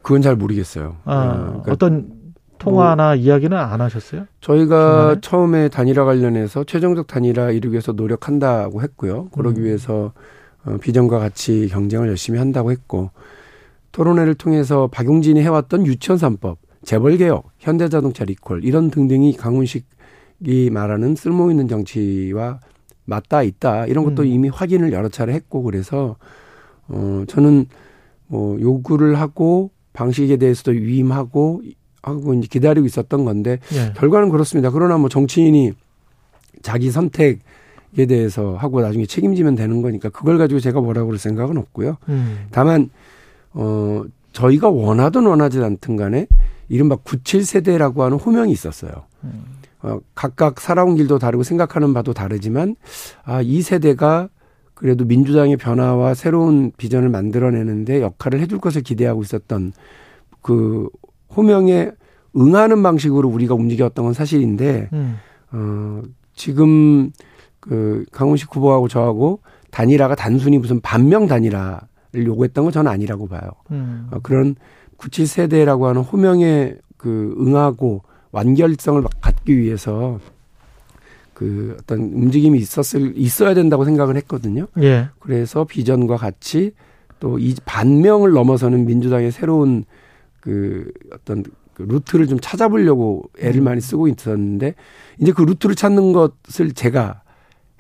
그건 잘 모르겠어요. 아, 어, 그러니까 어떤 통화나 이야기는 안 하셨어요? 저희가 중간에? 처음에 단일화 관련해서 최종적 단일화 이루기 위해서 노력한다고 했고요. 그러기 음. 위해서 어, 비전과 같이 경쟁을 열심히 한다고 했고 토론회를 통해서 박용진이 해왔던 유치원 3법, 재벌 개혁, 현대자동차 리콜 이런 등등이 강훈식이 말하는 쓸모 있는 정치와 맞다 있다 이런 것도 음. 이미 확인을 여러 차례 했고 그래서 어 저는 뭐 요구를 하고 방식에 대해서도 위임하고 하고 이제 기다리고 있었던 건데 예. 결과는 그렇습니다. 그러나 뭐 정치인이 자기 선택에 대해서 하고 나중에 책임지면 되는 거니까 그걸 가지고 제가 뭐라고 그럴 생각은 없고요. 음. 다만 어 저희가 원하든 원하지 않든 간에 이른바 97세대라고 하는 호명이 있었어요. 음. 어, 각각 살아온 길도 다르고 생각하는 바도 다르지만 아, 이 세대가 그래도 민주당의 변화와 새로운 비전을 만들어내는데 역할을 해줄 것을 기대하고 있었던 그 호명에 응하는 방식으로 우리가 움직였던 건 사실인데 음. 어, 지금 그 강훈식 후보하고 저하고 단일화가 단순히 무슨 반명 단일화를 요구했던 건 저는 아니라고 봐요. 음. 어, 그런 97세대라고 하는 호명에 그 응하고 완결성을 갖기 위해서 그 어떤 움직임이 있었을 있어야 된다고 생각을 했거든요. 예. 그래서 비전과 같이 또 이 반명을 넘어서는 민주당의 새로운 그 어떤 그 루트를 좀 찾아보려고 애를 많이 쓰고 있었는데 이제 그 루트를 찾는 것을 제가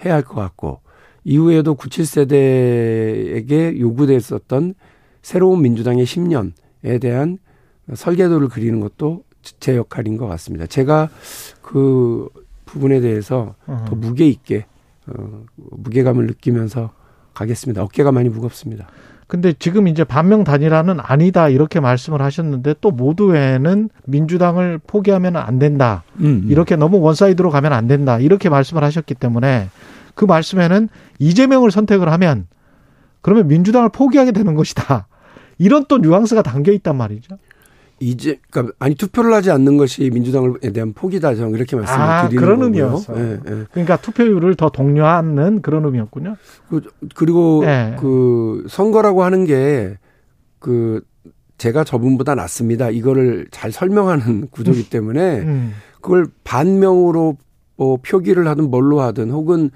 해야 할 것 같고 이후에도 97세대에게 요구됐었던 새로운 민주당의 10년에 대한 설계도를 그리는 것도 제 역할인 것 같습니다. 제가 그 부분에 대해서 더 무게 있게 어, 무게감을 느끼면서 가겠습니다. 어깨가 많이 무겁습니다. 근데 지금 이제 반명 단일화는 아니다 이렇게 말씀을 하셨는데 또 모두에는 민주당을 포기하면 안 된다. 음, 음. 이렇게 너무 one side로 가면 안 된다. 이렇게 말씀을 하셨기 때문에 그 말씀에는 이재명을 선택을 하면 그러면 민주당을 포기하게 되는 것이다. 이런 또 뉘앙스가 담겨 있단 말이죠. 이제 그러니까 아니 투표를 하지 않는 것이 민주당에 대한 포기다 저는 이렇게 말씀을 아, 드리는 그런 거고요. 의미였어요. 예, 예. 그러니까 투표율을 더 독려하는 그런 의미였군요. 그, 그리고 예. 그 선거라고 하는 게 그 제가 저분보다 낫습니다. 이거를 잘 설명하는 구조이기 때문에 음. 그걸 반명으로 뭐 표기를 하든 뭘로 하든 혹은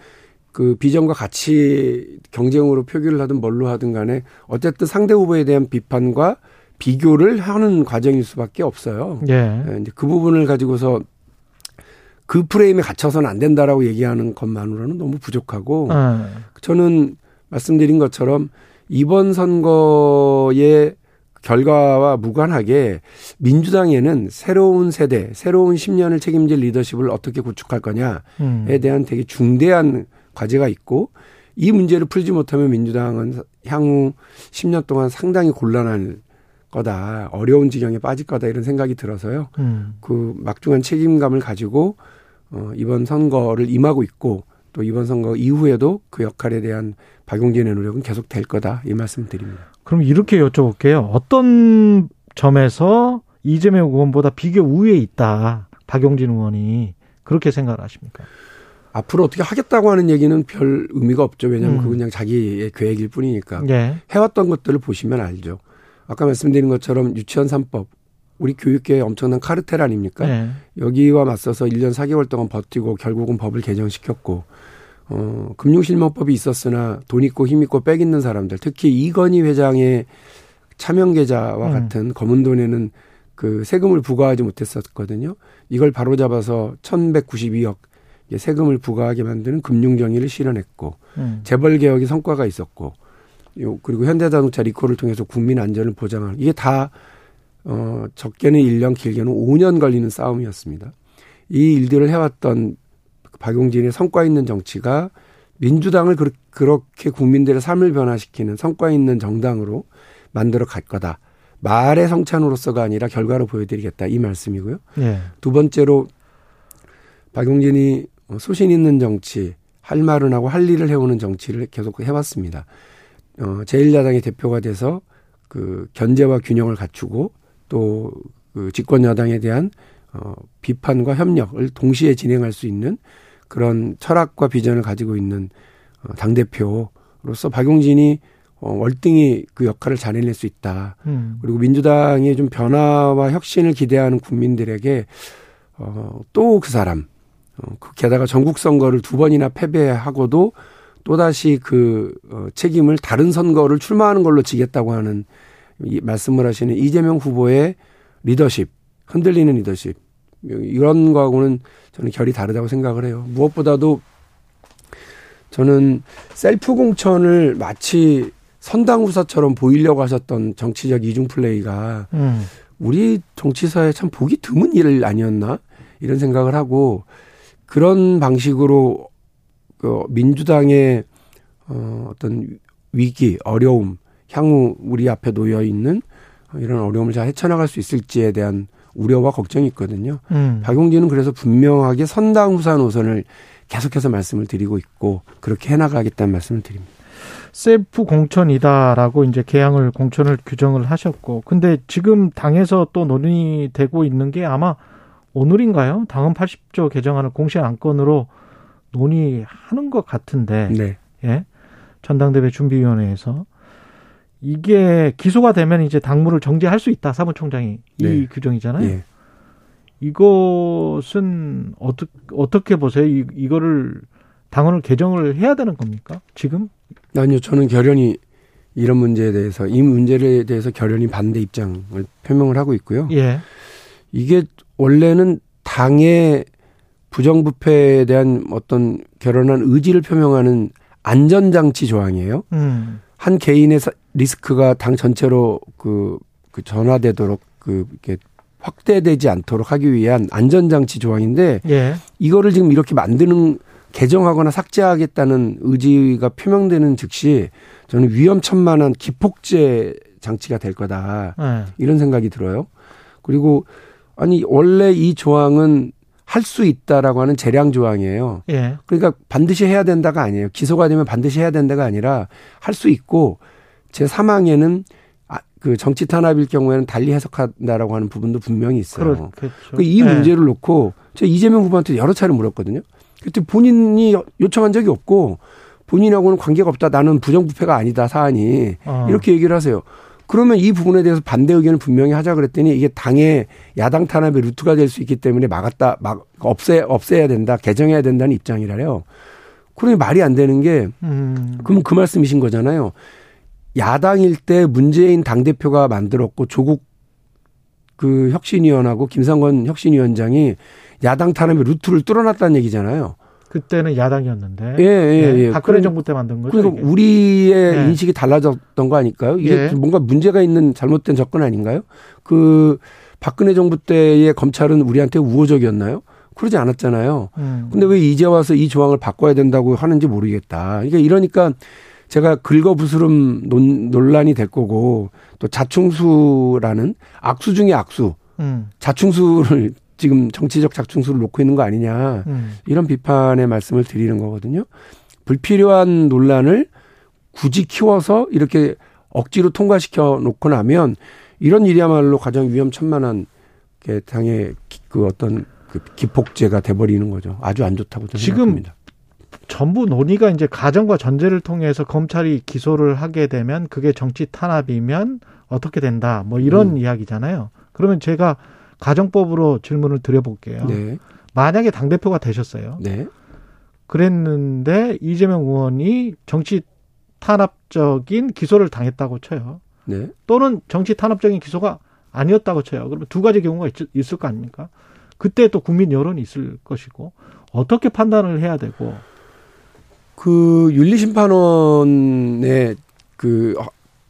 그 비전과 같이 경쟁으로 표기를 하든 뭘로 하든 간에 어쨌든 상대 후보에 대한 비판과 비교를 하는 과정일 수밖에 없어요. 예. 예, 이제 그 부분을 가지고서 그 프레임에 갇혀서는 안 된다라고 얘기하는 것만으로는 너무 부족하고 어. 저는 말씀드린 것처럼 이번 선거의 결과와 무관하게 민주당에는 새로운 세대, 새로운 10년을 책임질 리더십을 어떻게 구축할 거냐에 음. 대한 되게 중대한 과제가 있고 이 문제를 풀지 못하면 민주당은 향후 10년 동안 상당히 곤란할 거다. 어려운 지경에 빠질 거다. 이런 생각이 들어서요. 음. 그 막중한 책임감을 가지고 어, 이번 선거를 임하고 있고 또 이번 선거 이후에도 그 역할에 대한 박용진의 노력은 계속 될 거다. 이 말씀 드립니다. 그럼 이렇게 여쭤볼게요. 어떤 점에서 이재명 의원보다 비교 우위에 있다. 박용진 의원이 그렇게 생각을 하십니까? 앞으로 어떻게 하겠다고 하는 얘기는 별 의미가 없죠. 왜냐하면 음. 그건 그냥 자기의 계획일 뿐이니까. 예. 해왔던 것들을 보시면 알죠. 아까 말씀드린 것처럼 유치원 3법. 우리 교육계의 엄청난 카르텔 아닙니까? 예. 여기와 맞서서 1년 4개월 동안 버티고 결국은 법을 개정시켰고 어, 금융실명법이 있었으나 돈 있고 힘 있고 빽 있는 사람들 특히 이건희 회장의 차명 계좌와 음. 같은 검은 돈에는 그 세금을 부과하지 못했었거든요. 이걸 바로잡아서 1192억 세금을 부과하게 만드는 금융정의를 실현했고 음. 재벌 개혁의 성과가 있었고 요 그리고 현대자동차 리콜을 통해서 국민 안전을 보장하는 이게 다 어, 적게는 1년 길게는 5년 걸리는 싸움이었습니다. 이 일들을 해왔던 박용진의 성과 있는 정치가 민주당을 그르- 그렇게 국민들의 삶을 변화시키는 성과 있는 정당으로 만들어 갈 거다. 말의 성찬으로서가 아니라 결과로 보여드리겠다. 이 말씀이고요. 예. 두 번째로 박용진이 소신 있는 정치, 할 말은 하고 할 일을 해오는 정치를 계속 해왔습니다. 어, 제1야당의 대표가 돼서 그 견제와 균형을 갖추고 또 그 집권 여당에 대한 어, 비판과 협력을 동시에 진행할 수 있는 그런 철학과 비전을 가지고 있는 어, 당 대표로서 박용진이 어, 월등히 그 역할을 잘 해낼 수 있다. 음. 그리고 민주당의 좀 변화와 혁신을 기대하는 국민들에게 어, 또 그 사람, 어, 그 게다가 전국 선거를 두 번이나 패배하고도 또다시 그 어, 책임을 다른 선거를 출마하는 걸로 지겠다고 하는 이 말씀을 하시는 이재명 후보의 리더십, 흔들리는 리더십 이런 거하고는 저는 결이 다르다고 생각을 해요. 무엇보다도 저는 셀프 공천을 마치 선당 후사처럼 보이려고 하셨던 정치적 이중 플레이가 음. 우리 정치사에 참 보기 드문 일 아니었나 이런 생각을 하고 그런 방식으로 그 민주당의 어 어떤 위기 어려움 향후 우리 앞에 놓여 있는 이런 어려움을 잘 헤쳐나갈 수 있을지에 대한 우려와 걱정이 있거든요. 음. 박용진은 그래서 분명하게 선당 후사 노선을 계속해서 말씀을 드리고 있고 그렇게 해나가겠다는 말씀을 드립니다. 셀프 공천이다라고 이제 개항을 공천을 규정을 하셨고 근데 지금 당에서 또 논의되고 있는 게 아마 오늘인가요? 당헌 80조 개정안을 공식 안건으로 논의하는 것 같은데 네. 예. 전당대회 준비위원회에서 이게 기소가 되면 이제 당무를 정지할 수 있다 사무총장이 이 네. 규정이잖아요. 예. 이것은 어떻게 어떻게 보세요? 이, 이거를 당헌을 개정을 해야 되는 겁니까? 지금? 아니요, 저는 결연히 이런 문제에 대해서 이 문제에 대해서 결연히 반대 입장을 표명을 하고 있고요. 예. 이게 원래는 당의 부정부패에 대한 어떤 결혼한 의지를 표명하는 안전장치 조항이에요. 음. 한 개인의 사- 리스크가 당 전체로 그, 그 전화되도록 그, 이렇게 확대되지 않도록 하기 위한 안전장치 조항인데 예. 이거를 지금 이렇게 만드는 개정하거나 삭제하겠다는 의지가 표명되는 즉시 저는 위험천만한 기폭제 장치가 될 거다. 예. 이런 생각이 들어요. 그리고 아니 원래 이 조항은 할 수 있다라고 하는 재량 조항이에요. 예. 그러니까 반드시 해야 된다가 아니에요. 기소가 되면 반드시 해야 된다가 아니라 할 수 있고 제 사망에는 아, 그 정치 탄압일 경우에는 달리 해석한다라고 하는 부분도 분명히 있어요. 그렇겠죠. 그이 예. 문제를 놓고 제가 이재명 후보한테 여러 차례 물었거든요. 그때 본인이 요청한 적이 없고 본인하고는 관계가 없다. 나는 부정부패가 아니다 사안이 어. 이렇게 얘기를 하세요. 그러면 이 부분에 대해서 반대 의견을 분명히 하자 그랬더니 이게 당의 야당 탄압의 루트가 될 수 있기 때문에 막았다, 막 없애 없애야 된다, 개정해야 된다는 입장이라요. 그러니 말이 안 되는 게 음. 그럼 그 말씀이신 거잖아요. 야당일 때 문재인 당 대표가 만들었고 조국 그 혁신위원하고 김상건 혁신위원장이 야당 탄압의 루트를 뚫어놨다는 얘기잖아요. 그때는 야당이었는데. 예, 예, 예. 박근혜 그럼- 정부 때 만든 거죠. 이게? 우리의 예. 인식이 달라졌던 거 아닐까요? 이게 예. 뭔가 문제가 있는 잘못된 접근 아닌가요? 그 박근혜 정부 때의 검찰은 우리한테 우호적이었나요? 그러지 않았잖아요. 음. 근데 왜 이제 와서 이 조항을 바꿔야 된다고 하는지 모르겠다. 그러니까 이러니까 제가 긁어부스름 논, 논란이 될 거고 또 자충수라는 악수 중에 악수, 음. 자충수를 지금 정치적 자충수를 놓고 있는 거 아니냐. 음. 이런 비판의 말씀을 드리는 거거든요. 불필요한 논란을 굳이 키워서 이렇게 억지로 통과시켜 놓고 나면 이런 일이야말로 가장 위험천만한 게 당의 기- 그 어떤 그 기폭제가 돼버리는 거죠. 아주 안 좋다고 생각합니다. 전부 논의가 이제 가정과 전제를 통해서 검찰이 기소를 하게 되면 그게 정치 탄압이면 어떻게 된다. 뭐 이런 음. 이야기잖아요. 그러면 제가 가정법으로 질문을 드려볼게요. 네, 만약에 당 대표가 되셨어요. 네, 그랬는데 이재명 의원이 정치 탄압적인 기소를 당했다고 쳐요. 네. 또는 정치 탄압적인 기소가 아니었다고 쳐요. 그러면 두 가지 경우가 있, 있을 거 아닙니까? 그때 또 국민 여론이 있을 것이고 어떻게 판단을 해야 되고 그 윤리심판원의 그 어,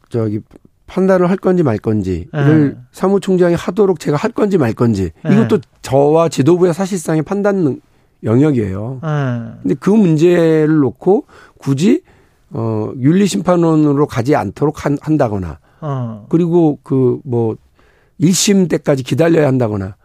저기 판단을 할 건지 말 건지를 네. 사무총장이 하도록 제가 할 건지 말 건지 네. 이것도 저와 지도부의 사실상의 판단 능- 영역이에요. 예. 근데 그 문제를 놓고 굳이 어 윤리심판원으로 가지 않도록 한, 한다거나 어. 그리고 그 뭐 1심 때까지 기다려야 한다거나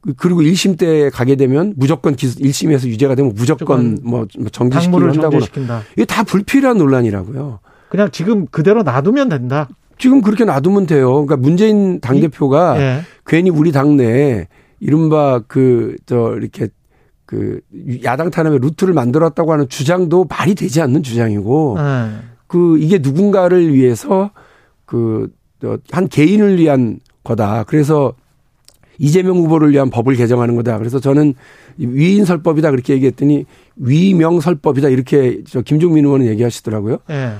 그- 그리고 1심 때 가게 되면 무조건 기 1심에서 유죄가 되면 무조건 무조건 뭐 정지시키고 한다거나 정지시킨다. 이게 다 불필요한 논란이라고요. 그냥 지금 그대로 놔두면 된다. 지금 그렇게 놔두면 돼요. 그러니까 문재인 당 대표가 예. 괜히 우리 당내에 이른바 그, 저, 이렇게 그 야당 탄압의 루트를 만들었다고 하는 주장도 말이 되지 않는 주장이고 예. 그 이게 누군가를 위해서 그, 저, 한 개인을 위한 거다. 그래서 이재명 후보를 위한 법을 개정하는 거다. 그래서 저는 위인설법이다 그렇게 얘기했더니 위명설법이다 이렇게 저 김종민 의원은 얘기하시더라고요. 예.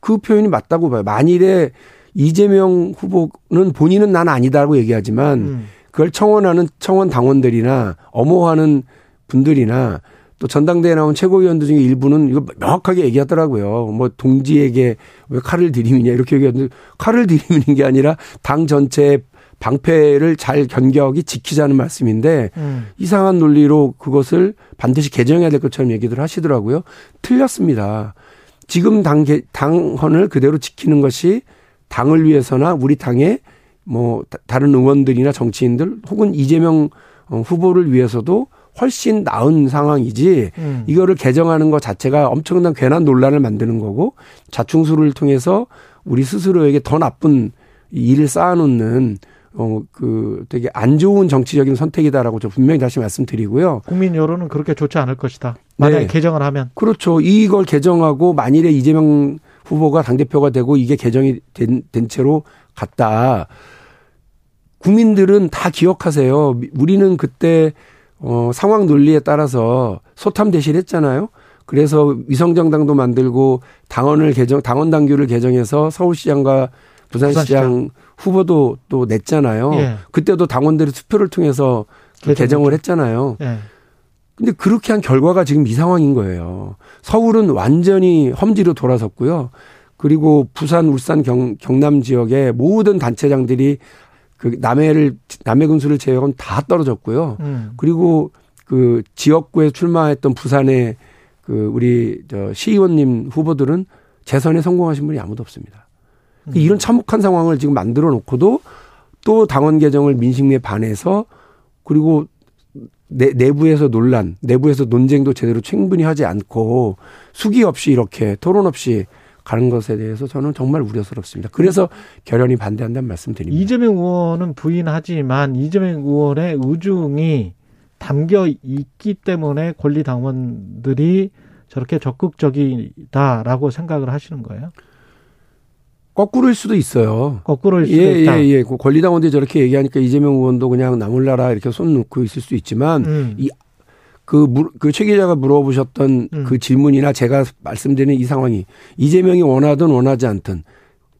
그 표현이 맞다고 봐요. 만일에 이재명 후보는 본인은 난 아니다라고 얘기하지만 음. 그걸 청원하는 청원 당원들이나 엄호하는 분들이나 또 전당대회 나온 최고위원들 중에 일부는 이거 명확하게 얘기하더라고요. 뭐 동지에게 왜 칼을 들이미냐 이렇게 얘기하는데 칼을 들이미는 게 아니라 당 전체의 방패를 잘 견격이 지키자는 말씀인데 음. 이상한 논리로 그것을 반드시 개정해야 될 것처럼 얘기들 하시더라고요. 틀렸습니다. 지금 당, 개- 당헌을 그대로 지키는 것이 당을 위해서나 우리 당의 뭐 다- 다른 의원들이나 정치인들 혹은 이재명 어, 후보를 위해서도 훨씬 나은 상황이지 음. 이거를 개정하는 것 자체가 엄청난 괜한 논란을 만드는 거고 자충수를 통해서 우리 스스로에게 더 나쁜 일을 쌓아놓는 어 그 되게 안 좋은 정치적인 선택이다라고 저 분명히 다시 말씀드리고요. 국민 여론은 그렇게 좋지 않을 것이다. 만약에 네. 개정을 하면. 그렇죠. 이걸 개정하고 만일에 이재명 후보가 당대표가 되고 이게 개정이 된, 된 채로 갔다. 국민들은 다 기억하세요. 우리는 그때 어, 상황 논리에 따라서 소탐 대실 했잖아요. 그래서 위성정당도 만들고 당원을 개정, 당원 당규를 개정해서 서울시장과 부산시장, 부산시장. 후보도 또 냈잖아요. 예. 그때도 당원들이 투표를 통해서 그 개정. 개정을 했잖아요. 예. 근데 그렇게 한 결과가 지금 이 상황인 거예요. 서울은 완전히 험지로 돌아섰고요. 그리고 부산, 울산, 경, 경남 지역의 모든 단체장들이 그 남해를 남해 군수를 제외하고는 다 떨어졌고요. 음. 그리고 그 지역구에 출마했던 부산의 그 우리 저 시의원님 후보들은 재선에 성공하신 분이 아무도 없습니다. 음. 이런 참혹한 상황을 지금 만들어 놓고도 또 당원 개정을 민심에 반해서 그리고 내, 내부에서 논란, 내부에서 논쟁도 제대로 충분히 하지 않고 수기 없이 이렇게 토론 없이 가는 것에 대해서 저는 정말 우려스럽습니다. 그래서 결연히 반대한다는 말씀드립니다. 이재명 의원은 부인하지만 이재명 의원의 의중이 담겨 있기 때문에 권리 당원들이 저렇게 적극적이다라고 생각을 하시는 거예요. 거꾸로일 수도 있어요. 거꾸로일 수도 예, 있다. 예, 예. 그 권리당원들이 저렇게 얘기하니까 이재명 의원도 그냥 나몰라라 이렇게 손 놓고 있을 수 있지만 음. 이 그, 그최 기자가 물어보셨던 음. 그 질문이나 제가 말씀드리는 이 상황이 이재명이 원하든 원하지 않든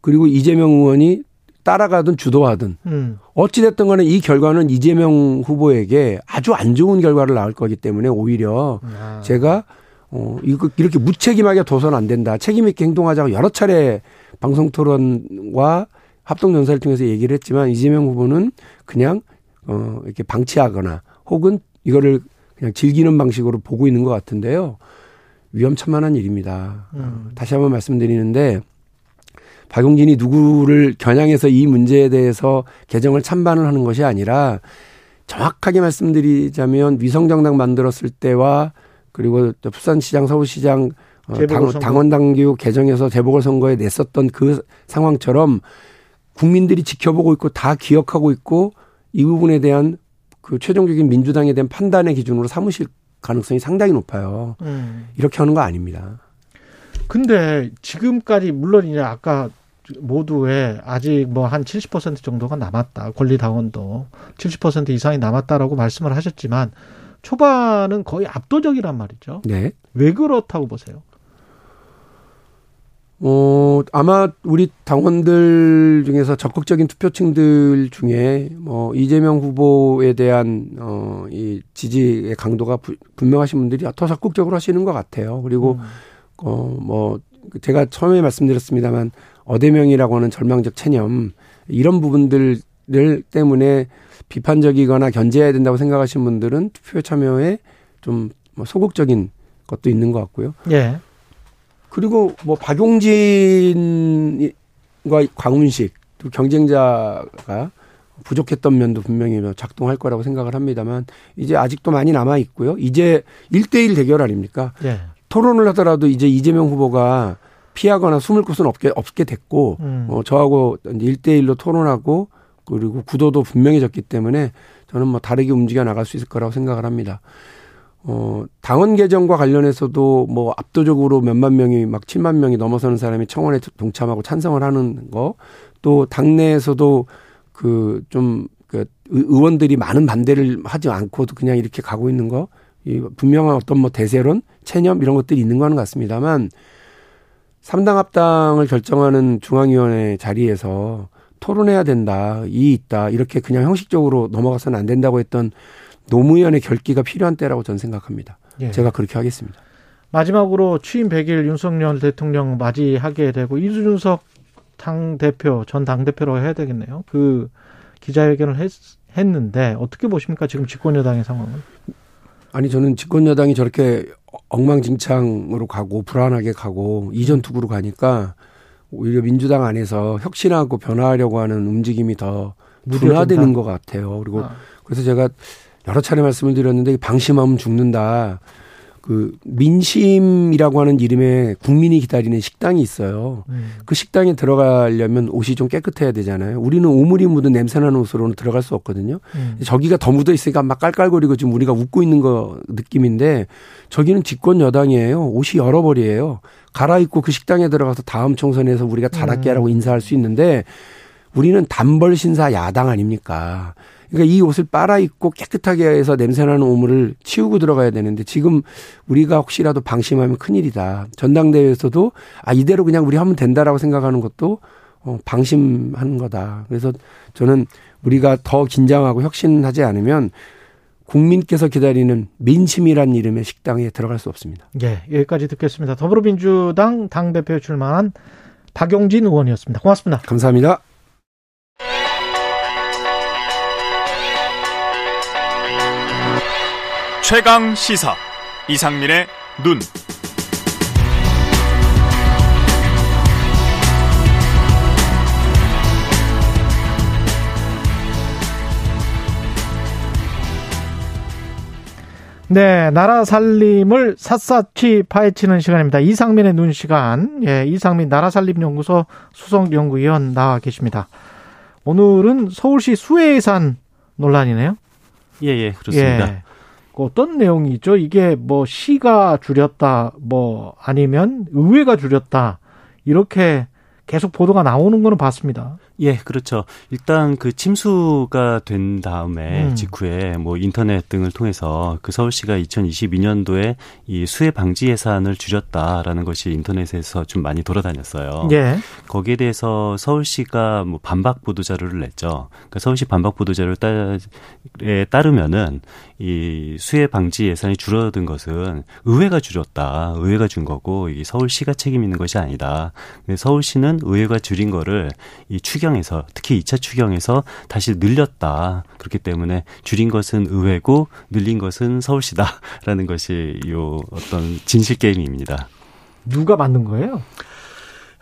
그리고 이재명 의원이 따라가든 주도하든 음. 어찌 됐든 간에 이 결과는 이재명 후보에게 아주 안 좋은 결과를 낳을 거기 때문에 오히려 아. 제가 어 이거 이렇게 무책임하게 둬서는 안 된다. 책임 있게 행동하자고 여러 차례 방송 토론과 합동 연사를 통해서 얘기를 했지만 이재명 후보는 그냥 어 이렇게 방치하거나 혹은 이거를 그냥 즐기는 방식으로 보고 있는 것 같은데요. 위험천만한 일입니다. 음. 다시 한번 말씀드리는데 박용진이 누구를 겨냥해서 이 문제에 대해서 개정을 찬반을 하는 것이 아니라 정확하게 말씀드리자면 위성정당 만들었을 때와 그리고 또 부산시장, 서울시장 어, 당, 재보궐선거. 당원 당규 개정해서 재보궐 선거에 냈었던 그 상황처럼 국민들이 지켜보고 있고 다 기억하고 있고 이 부분에 대한 그 최종적인 민주당에 대한 판단의 기준으로 삼으실 가능성이 상당히 높아요. 음. 이렇게 하는 거 아닙니다. 근데 지금까지 물론 이제 아까 모두에 아직 뭐 한 70% 정도가 남았다. 권리 당원도 70% 이상이 남았다라고 말씀을 하셨지만 초반은 거의 압도적이란 말이죠. 네. 왜 그렇다고 보세요? 어, 아마 우리 당원들 중에서 적극적인 투표층들 중에 뭐 이재명 후보에 대한 어, 이 지지의 강도가 부, 분명하신 분들이 더 적극적으로 하시는 것 같아요. 그리고 음. 어, 뭐 제가 처음에 말씀드렸습니다만 어대명이라고 하는 절망적 체념 이런 부분들 때문에 비판적이거나 견제해야 된다고 생각하시는 분들은 투표 참여에 좀뭐 소극적인 것도 있는 것 같고요. 예. 그리고 뭐 박용진과 광운식 두 경쟁자가 부족했던 면도 분명히 작동할 거라고 생각을 합니다만 이제 아직도 많이 남아 있고요. 이제 1대1 대결 아닙니까? 예. 토론을 하더라도 이제 이재명 후보가 피하거나 숨을 곳은 없게 없게 됐고 음. 어 저하고 이제 1대1로 토론하고 그리고 구도도 분명해졌기 때문에 저는 뭐 다르게 움직여 나갈 수 있을 거라고 생각을 합니다. 어, 당원 개정과 관련해서도 뭐 압도적으로 몇만 명이 막 7만 명이 넘어서는 사람이 청원에 동참하고 찬성을 하는 거, 또 당내에서도 그 좀 그 의원들이 많은 반대를 하지 않고도 그냥 이렇게 가고 있는 거, 이 분명한 어떤 뭐 대세론, 체념 이런 것들이 있는 거는 같습니다만, 삼당 합당을 결정하는 중앙위원회 자리에서 토론해야 된다, 이 있다, 이렇게 그냥 형식적으로 넘어가서는 안 된다고 했던 노무현의 결기가 필요한 때라고 저는 생각합니다. 예. 제가 그렇게 하겠습니다. 마지막으로 취임 100일 윤석열 대통령 맞이하게 되고 이준석 당 대표 전 당 대표로 해야 되겠네요. 그 기자회견을 했, 했는데 어떻게 보십니까 지금 집권 여당의 상황은? 아니 저는 집권 여당이 저렇게 엉망진창으로 가고 불안하게 가고 이전 투구로 가니까 오히려 민주당 안에서 혁신하고 변화하려고 하는 움직임이 더 둔화되는 것 같아요. 그리고 아, 그래서 제가 여러 차례 말씀을 드렸는데 방심하면 죽는다. 그 민심이라고 하는 이름의 국민이 기다리는 식당이 있어요. 음. 그 식당에 들어가려면 옷이 좀 깨끗해야 되잖아요. 우리는 오물이 묻은 냄새나는 옷으로는 들어갈 수 없거든요. 음. 저기가 더 묻어 있으니까 막 깔깔거리고 지금 우리가 웃고 있는 거 느낌인데 저기는 집권 여당이에요. 옷이 여러 벌이에요. 갈아입고 그 식당에 들어가서 다음 총선에서 우리가 잘할게 하라고 인사할 수 있는데 우리는 단벌 신사 야당 아닙니까? 그러니까 이 옷을 빨아입고 깨끗하게 해서 냄새나는 오물을 치우고 들어가야 되는데 지금 우리가 혹시라도 방심하면 큰일이다. 전당대회에서도 아 이대로 그냥 우리 하면 된다라고 생각하는 것도 어, 방심하는 거다. 그래서 저는 우리가 더 긴장하고 혁신하지 않으면 국민께서 기다리는 민심이란 이름의 식당에 들어갈 수 없습니다. 예, 여기까지 듣겠습니다. 더불어민주당 당대표에 출마한 박용진 의원이었습니다. 고맙습니다. 감사합니다. 최강 시사 이상민의 눈. 네, 나라 살림을 샅샅이 파헤치는 시간입니다. 이상민의 눈 시간. 예, 이상민 나라 살림 연구소 수석 연구위원 나와 계십니다. 오늘은 서울시 수해예산 논란이네요. 예, 예, 그렇습니다. 예. 그 어떤 내용이죠? 이게 뭐 시가 줄였다, 뭐 아니면 의회가 줄였다 이렇게 계속 보도가 나오는 거는 봤습니다. 예, 그렇죠. 일단 그 침수가 된 다음에 음. 직후에 뭐 인터넷 등을 통해서 그 서울시가 2022년도에 이 수해 방지 예산을 줄였다라는 것이 인터넷에서 좀 많이 돌아다녔어요. 예. 거기에 대해서 서울시가 뭐 반박 보도 자료를 냈죠. 그러니까 서울시 반박 보도 자료에 따르면은 이 수해 방지 예산이 줄어든 것은 의회가 줄였다. 의회가 준 거고 이 서울시가 책임 있는 것이 아니다. 서울시는 의회가 줄인 거를 이 추경 에서 특히 2차 추경에서 다시 늘렸다. 그렇기 때문에 줄인 것은 의회고 늘린 것은 서울시다라는 것이 요 어떤 진실 게임입니다. 누가 만든 거예요?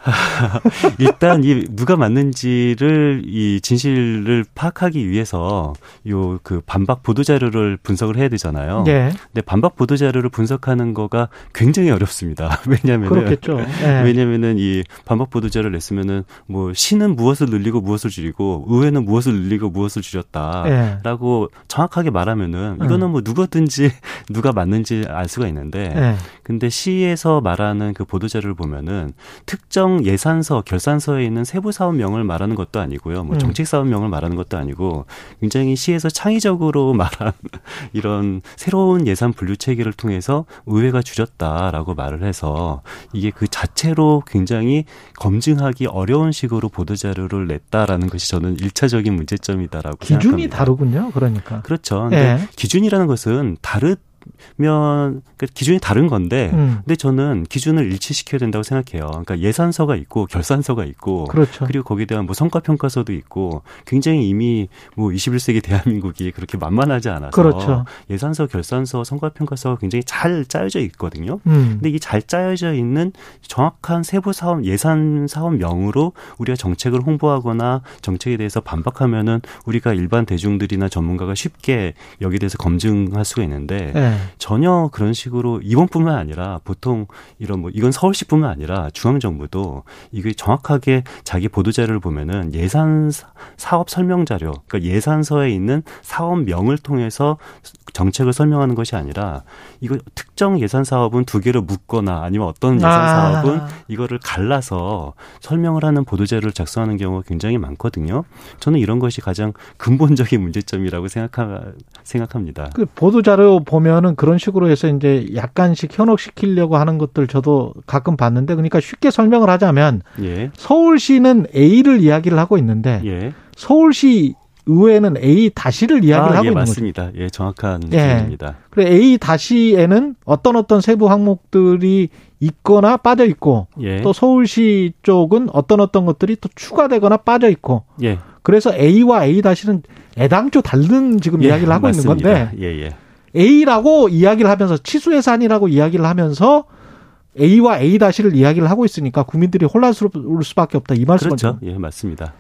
일단 이 누가 맞는지를 이 진실을 파악하기 위해서 요 그 반박 보도 자료를 분석을 해야 되잖아요. 예. 근데 반박 보도 자료를 분석하는 거가 굉장히 어렵습니다. 왜냐면은 그렇겠죠. 예. 왜냐면은 이 반박 보도 자료를 냈으면은 뭐 시는 무엇을 늘리고 무엇을 줄이고 의회는 무엇을 늘리고 무엇을 줄였다라고 예. 정확하게 말하면은 이거는 뭐 누구든지 누가 맞는지 알 수가 있는데 예. 근데 시에서 말하는 그 보도 자료를 보면은 특정 예산서, 결산서에 있는 세부 사업명을 말하는 것도 아니고요. 뭐 음. 정책 사업명을 말하는 것도 아니고 굉장히 시에서 창의적으로 말한 이런 새로운 예산 분류 체계를 통해서 의회가 줄였다라고 말을 해서 이게 그 자체로 굉장히 검증하기 어려운 식으로 보도 자료를 냈다라는 것이 저는 일차적인 문제점이다라고 기준이 생각합니다. 다르군요. 그러니까. 그렇죠. 근데 예. 기준이라는 것은 다르 면 그러니까 기준이 다른 건데 음. 근데 저는 기준을 일치시켜야 된다고 생각해요. 그러니까 예산서가 있고 결산서가 있고 그렇죠. 그리고 거기에 대한 뭐 성과 평가서도 있고 굉장히 이미 뭐 21세기 대한민국이 그렇게 만만하지 않아서 그렇죠. 예산서, 결산서, 성과 평가서가 굉장히 잘 짜여져 있거든요. 음. 근데 이게 잘 짜여져 있는 정확한 세부 사업 예산 사업명으로 우리가 정책을 홍보하거나 정책에 대해서 반박하면은 우리가 일반 대중들이나 전문가가 쉽게 여기에 대해서 검증할 수가 있는데 예. 전혀 그런 식으로 이번뿐만 아니라 보통 이런 뭐 이건 서울시뿐만 아니라 중앙 정부도 이게 정확하게 자기 보도 자료를 보면은 예산 사- 사업 설명 자료 그러니까 예산서에 있는 사업명을 통해서 정책을 설명하는 것이 아니라 이거 특정 예산 사업은 두 개로 묶거나 아니면 어떤 예산 아. 사업은 이거를 갈라서 설명을 하는 보도 자료를 작성하는 경우가 굉장히 많거든요. 저는 이런 것이 가장 근본적인 문제점이라고 생각하, 생각합니다. 그 보도 자료 보면 은 그런 식으로 해서 이제 약간씩 현혹시키려고 하는 것들 저도 가끔 봤는데 그러니까 쉽게 설명을 하자면 예, 서울시는 A를 이야기를 하고 있는데 예. 서울시 의회는 A 다시를 이야기를 아, 하고 예, 있는 거죠. 맞습니다. 예, 정확한 예. 표현입니다. 그래 A 다시에는 어떤 어떤 세부 항목들이 있거나 빠져 있고 예. 또 서울시 쪽은 어떤 어떤 것들이 또 추가되거나 빠져 있고 예. 그래서 A와 A 다시는 애당초 다른 지금 예, 이야기를 하고 있는 맞습니다. 건데 예, 예. A라고 이야기를 하면서 치수 예산이라고 이야기를 하면서 A와 A 다시를 이야기를 하고 있으니까 국민들이 혼란스러울 수밖에 없다 이 말씀을 그렇죠. 좀 예, 맞습니다.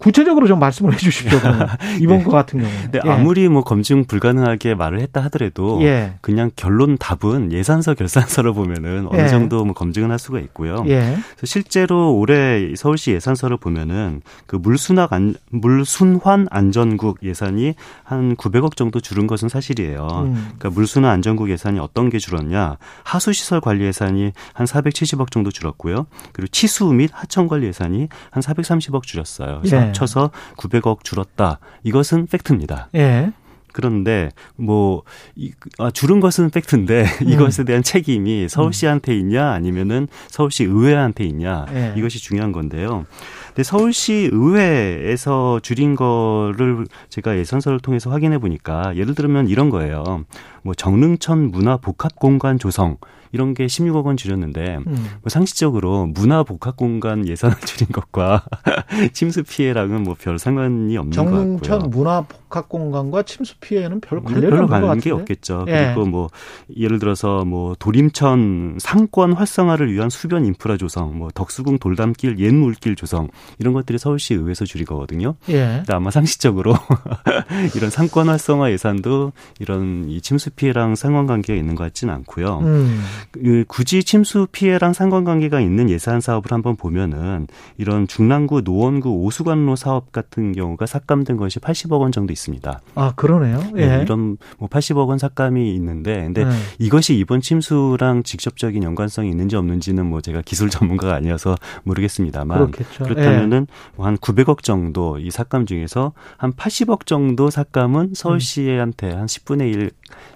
구체적으로 좀 말씀을 해주십시오. 이번 거 같은 경우는. 근데 예. 아무리 뭐 검증 불가능하게 말을 했다 하더라도 예. 그냥 결론 답은 예산서 결산서를 보면은 어느 예. 정도 뭐 검증을 할 수가 있고요. 예. 그래서 실제로 올해 서울시 예산서를 보면은 그 물순환 안, 물순환 안전국 예산이 한 900억 정도 줄은 것은 사실이에요. 음. 그러니까 물순환 안전국 예산이 어떤 게 줄었냐? 하수 시설 관리 예산이 한 470억 정도 줄었고요. 그리고 치수 및 하천 관리 예산이 한 430억 줄었어요. 그래서 예. 합쳐서 900억 줄었다. 이것은 팩트입니다. 예. 그런데 뭐 이, 아, 줄은 것은 팩트인데 이것에 대한 책임이 서울시한테 있냐 아니면은 서울시 의회한테 있냐 예. 이것이 중요한 건데요. 근데 서울시 의회에서 줄인 거를 제가 예산서를 통해서 확인해 보니까 예를 들면 이런 거예요. 뭐 정릉천 문화 복합 공간 조성 이런 게 16억 원 줄였는데 음. 뭐 상식적으로 문화 복합 공간 예산을 줄인 것과 침수 피해랑은 뭐 별 상관이 없는 것 같고요. 정릉천 문화 복합 공간과 침수 피해는 별 관련이 별로 관계 같은데. 없겠죠. 예. 그리고 뭐 예를 들어서 뭐 도림천 상권 활성화를 위한 수변 인프라 조성, 뭐 덕수궁 돌담길 옛 물길 조성 이런 것들이 서울시 의회에서 줄인 거거든요. 예. 아마 상식적으로 이런 상권 활성화 예산도 이런 이 침수 피해랑 상관관계가 있는 것 같지는 않고요. 음. 그 굳이 침수 피해랑 상관관계가 있는 예산 사업을 한번 보면은 이런 중랑구 노원구 오수관로 사업 같은 경우가 삭감된 것이 80억 원 정도 있습니다. 아 그러네요. 예. 네, 이런 뭐 80억 원 삭감이 있는데 근데 네. 이것이 이번 침수랑 직접적인 연관성이 있는지 없는지는 뭐 제가 기술 전문가가 아니어서 모르겠습니다만 그렇겠죠. 그렇다면은 뭐한 900억 정도 이 삭감 중에서 한 80억 정도 삭감은 서울시한테 한 10분의 1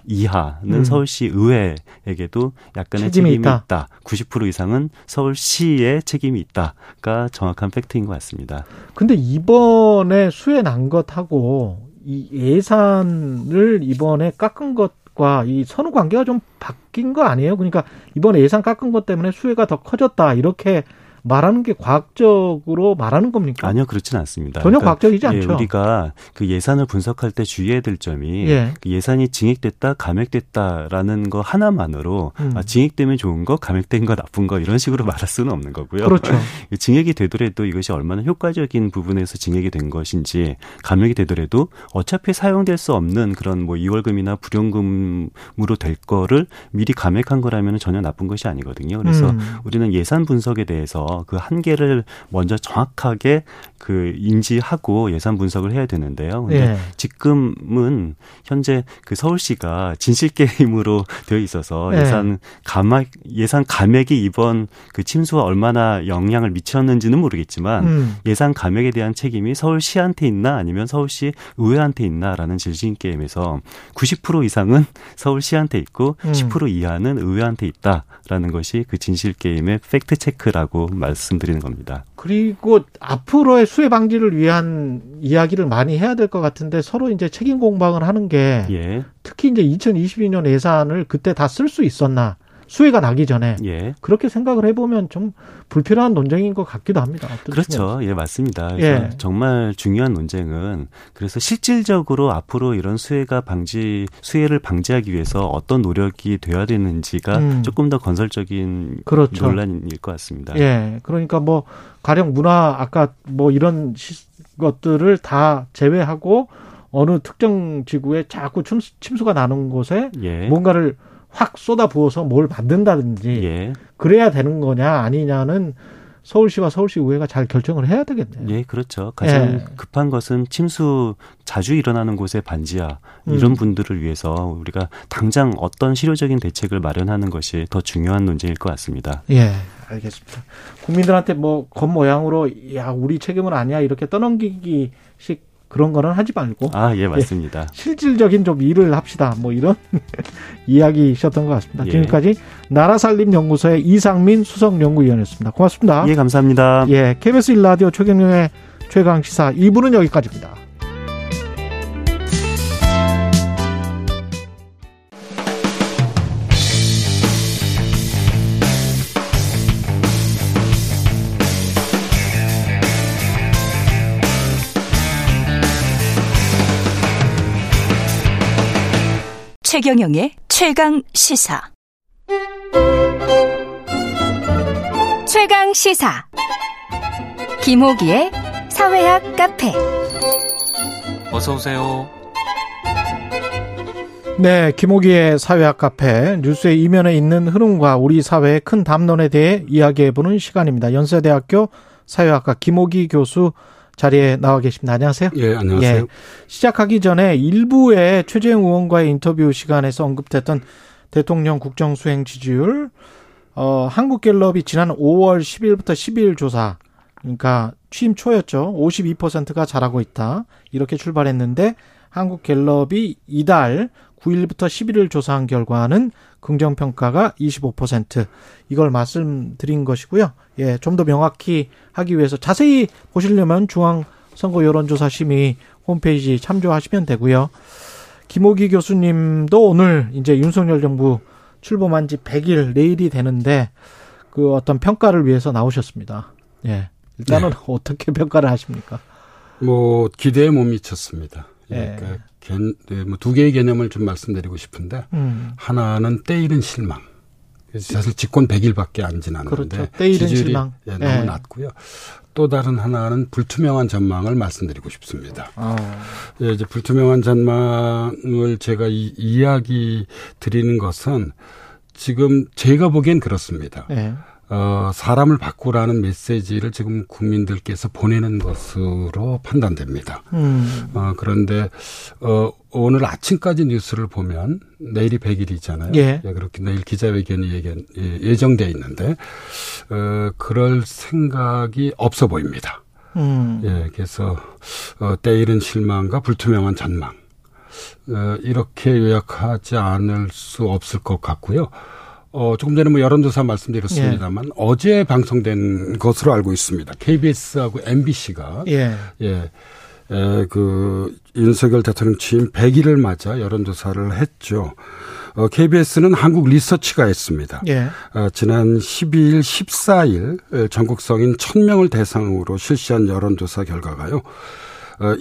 이하는 음. 서울시 의회에게도 약간의 책임이 책임이, 있다. 있다. 90% 이상은 서울시의 책임이 있다가 정확한 팩트인 것 같습니다. 근데 이번에 수해 난 것하고 이 예산을 이번에 깎은 것과 이 선후 관계가 좀 바뀐 거 아니에요? 그러니까 이번에 예산 깎은 것 때문에 수해가 더 커졌다 이렇게 말하는 게 과학적으로 말하는 겁니까? 아니요, 그렇지는 않습니다. 전혀 그러니까 과학적이지 예, 않죠. 우리가 그 예산을 분석할 때 주의해야 될 점이 예. 그 예산이 증액됐다, 감액됐다라는 거 하나만으로 음. 아, 증액되면 좋은 거, 감액된 거 나쁜 거 이런 식으로 말할 수는 없는 거고요. 그렇죠. 증액이 되더라도 이것이 얼마나 효과적인 부분에서 증액이 된 것인지 감액이 되더라도 어차피 사용될 수 없는 그런 뭐 이월금이나 불용금으로 될 거를 미리 감액한 거라면 전혀 나쁜 것이 아니거든요. 그래서 음. 우리는 예산 분석에 대해서 그 한계를 먼저 정확하게 그 인지하고 예산 분석을 해야 되는데요. 근데 예. 지금은 현재 그 서울시가 진실 게임으로 되어 있어서 예. 예산 감액 예산 감액이 이번 그 침수와 얼마나 영향을 미쳤는지는 모르겠지만 음. 예산 감액에 대한 책임이 서울시한테 있나 아니면 서울시 의회한테 있나라는 진실 게임에서 90% 이상은 서울시한테 있고 음. 10% 이하는 의회한테 있다라는 것이 그 진실 게임의 팩트 체크라고 말씀드리는 겁니다. 그리고 앞으로의 수해 방지를 위한 이야기를 많이 해야 될 것 같은데 서로 이제 책임 공방을 하는 게 예, 특히 이제 2022년 예산을 그때 다 쓸 수 있었나 수해가 나기 전에 예. 그렇게 생각을 해보면 좀 불필요한 논쟁인 것 같기도 합니다. 그렇죠. 예, 맞습니다. 예. 정말 중요한 논쟁은 그래서 실질적으로 앞으로 이런 수해가 방지, 수해를 방지하기 위해서 어떤 노력이 돼야 되는지가 음. 조금 더 건설적인 그렇죠. 논란일 것 같습니다. 예, 그러니까 뭐 가령 문화 아까 뭐 이런 시- 것들을 다 제외하고 어느 특정 지구에 자꾸 침수, 침수가 나는 곳에 예. 뭔가를 확 쏟아 부어서 뭘 만든다든지 예. 그래야 되는 거냐 아니냐는 서울시와 서울시 의회가 잘 결정을 해야 되겠네요. 예, 그렇죠. 가장 예. 급한 것은 침수 자주 일어나는 곳의 반지하 이런 음. 분들을 위해서 우리가 당장 어떤 실효적인 대책을 마련하는 것이 더 중요한 논쟁일 것 같습니다. 예, 알겠습니다. 국민들한테 뭐 겉모양으로 야 우리 책임은 아니야 이렇게 떠넘기기식 그런 거는 하지 말고 아, 예, 맞습니다. 실질적인 좀 일을 합시다. 뭐 이런 이야기이셨던 것 같습니다. 예. 지금까지 나라살림 연구소의 이상민 수석 연구위원이었습니다. 고맙습니다. 예, 감사합니다. 예, KBS 일라디오 최경영의 최강 시사 2부는 여기까지입니다. 최경영의 최강 시사. 최강 시사. 김호기의 사회학 카페. 어서 오세요. 네, 김호기의 사회학 카페 뉴스의 이면에 있는 흐름과 우리 사회의 큰 담론에 대해 이야기해보는 시간입니다. 연세대학교 사회학과 김호기 교수 자리에 나와 계십니다. 안녕하세요. 예, 안녕하세요. 예, 시작하기 전에 일부의 최재형 의원과의 인터뷰 시간에서 언급됐던 대통령 국정수행 지지율, 어, 한국갤럽이 지난 5월 10일부터 12일 조사, 그러니까 취임 초였죠. 52%가 잘하고 있다. 이렇게 출발했는데 한국갤럽이 이달 9일부터 11일 조사한 결과는 긍정평가가 25% 이걸 말씀드린 것이고요. 예, 좀 더 명확히 하기 위해서 자세히 보시려면 중앙선거 여론조사심의 홈페이지 참조하시면 되고요. 김호기 교수님도 오늘 이제 윤석열 정부 출범한 지 100일 내일이 되는데 그 어떤 평가를 위해서 나오셨습니다. 예. 일단은 네. 어떻게 평가를 하십니까? 뭐 기대에 못 미쳤습니다. 예. 그러니까 네, 뭐두 개의 개념을 좀 말씀드리고 싶은데 음. 하나는 때일은 실망. 사실 집권 100일밖에 안 지났는데 그렇죠. 때일은 실망. 예, 너무 예. 낮고요. 또 다른 하나는 불투명한 전망을 말씀드리고 싶습니다. 아. 예, 이제 불투명한 전망을 제가 이, 이야기 드리는 것은 지금 제가 보기엔 그렇습니다. 예. 어, 사람을 바꾸라는 메시지를 지금 국민들께서 보내는 것으로 판단됩니다. 음. 어, 그런데, 어, 오늘 아침까지 뉴스를 보면 내일이 100일이잖아요. 예. 예 그렇게 내일 기자회견이 예견, 예, 예정돼 있는데, 어, 그럴 생각이 없어 보입니다. 음. 예, 그래서, 어, 때이른 실망과 불투명한 전망. 어, 이렇게 요약하지 않을 수 없을 것 같고요. 어, 조금 전에 뭐 여론조사 말씀드렸습니다만 예. 어제 방송된 것으로 알고 있습니다. KBS하고 MBC가 예. 예. 에, 그 윤석열 대통령 취임 100일을 맞아 여론조사를 했죠. 어, KBS는 한국 리서치가 했습니다. 예. 어, 지난 12일, 14일 전국 성인 1000명을 대상으로 실시한 여론조사 결과가요. 어,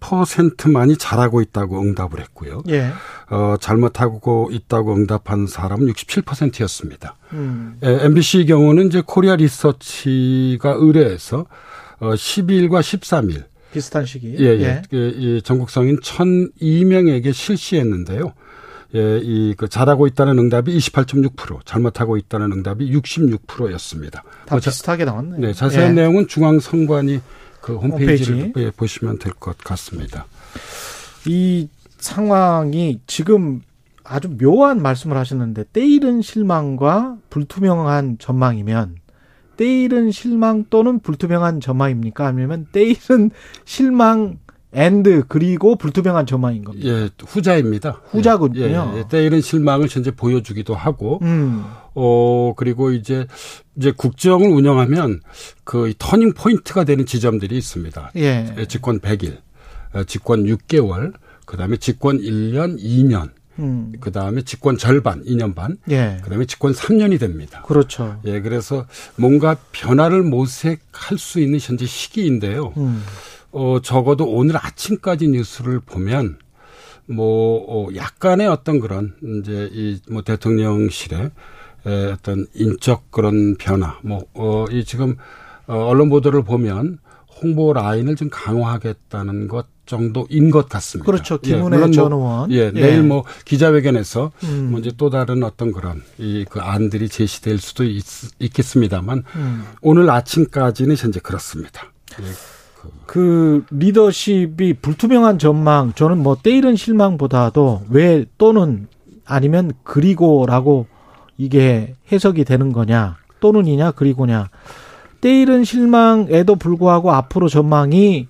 28%만이 잘하고 있다고 응답을 했고요. 예. 어, 잘못하고 있다고 응답한 사람은 67%였습니다. 음. 예, MBC 경우는 이제 코리아 리서치가 의뢰해서 어, 12일과 13일 비슷한 시기. 예, 예. 예. 그, 이 전국 성인 1,002명에게 실시했는데요. 예, 이, 그, 잘하고 있다는 응답이 28.6%, 잘못하고 있다는 응답이 66%였습니다. 다 뭐 비슷하게 나왔네요. 네, 자세한 예. 내용은 중앙선관위 그 홈페이지를 홈페이지. 보시면 될 것 같습니다. 이 상황이 지금 아주 묘한 말씀을 하셨는데 때이른 실망과 불투명한 전망이면 때이른 실망 또는 불투명한 전망입니까? 아니면 때이른 실망 and 그리고 불투명한 전망인 겁니다. 예, 후자입니다. 후자군요. 예, 예, 예. 때이른 실망을 현재 보여주기도 하고, 음. 어 그리고 이제 이제 국정을 운영하면 그 turning point가 되는 지점들이 있습니다. 예. 예 집권 100일, 어, 집권 6개월, 그 다음에 집권 1년, 2년. 음. 그 다음에 집권 절반, 2년 반. 예. 그 다음에 집권 3년이 됩니다. 그렇죠. 예, 그래서 뭔가 변화를 모색할 수 있는 현재 시기인데요. 음. 어, 적어도 오늘 아침까지 뉴스를 보면 뭐, 어, 약간의 어떤 그런 이제 이 뭐 대통령실의 에, 어떤 인적 그런 변화, 뭐, 어, 이 지금 어, 언론 보도를 보면 홍보 라인을 좀 강화하겠다는 것 정도인 것 같습니다. 그렇죠. 김은혜 예, 전 의원. 예, 예, 내일 뭐 기자회견에서 음. 뭐 이제 또 다른 어떤 그런 이 그 안들이 제시될 수도 있, 겠습니다만 음. 오늘 아침까지는 현재 그렇습니다. 예. 그, 그 리더십이 불투명한 전망 저는 뭐 때이른 실망보다도 왜 또는 아니면 그리고라고 이게 해석이 되는 거냐 또는이냐 그리고냐 때이른 실망에도 불구하고 앞으로 전망이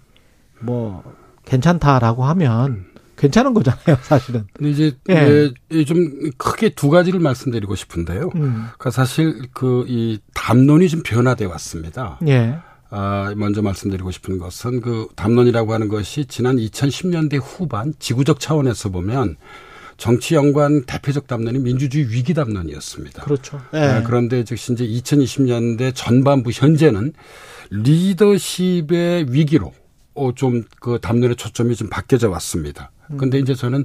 뭐 괜찮다라고 하면 괜찮은 거잖아요, 사실은. 근데 이제 예. 예, 좀 크게 두 가지를 말씀드리고 싶은데요. 음. 그러니까 사실 그 이 담론이 좀 변화돼 왔습니다. 예. 아, 먼저 말씀드리고 싶은 것은 그 담론이라고 하는 것이 지난 2010년대 후반 지구적 차원에서 보면 정치 연관 대표적 담론이 민주주의 위기 담론이었습니다. 그렇죠. 네. 네. 그런데 즉시 이제 2020년대 전반부 현재는 리더십의 위기로 어, 좀 그 담론의 초점이 좀 바뀌어져 왔습니다. 근데 이제 저는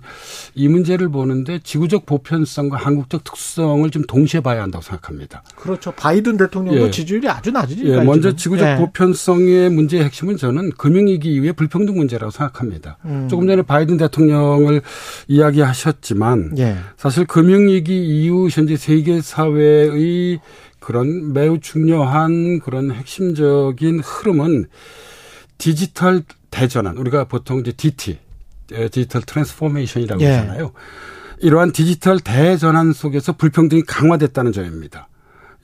이 문제를 보는데 지구적 보편성과 한국적 특성을 좀 동시에 봐야 한다고 생각합니다. 그렇죠. 바이든 대통령도 예. 지지율이 아주 낮으니까. 예. 먼저 지구적 예. 보편성의 문제의 핵심은 저는 금융위기 이후의 불평등 문제라고 생각합니다. 음. 조금 전에 바이든 대통령을 이야기하셨지만 예. 사실 금융위기 이후 현재 세계 사회의 그런 매우 중요한 그런 핵심적인 흐름은 디지털 대전환 우리가 보통 이제 DT digital transformation이라고 예. 하잖아요. 이러한 디지털 대전환 속에서 불평등이 강화됐다는 점입니다.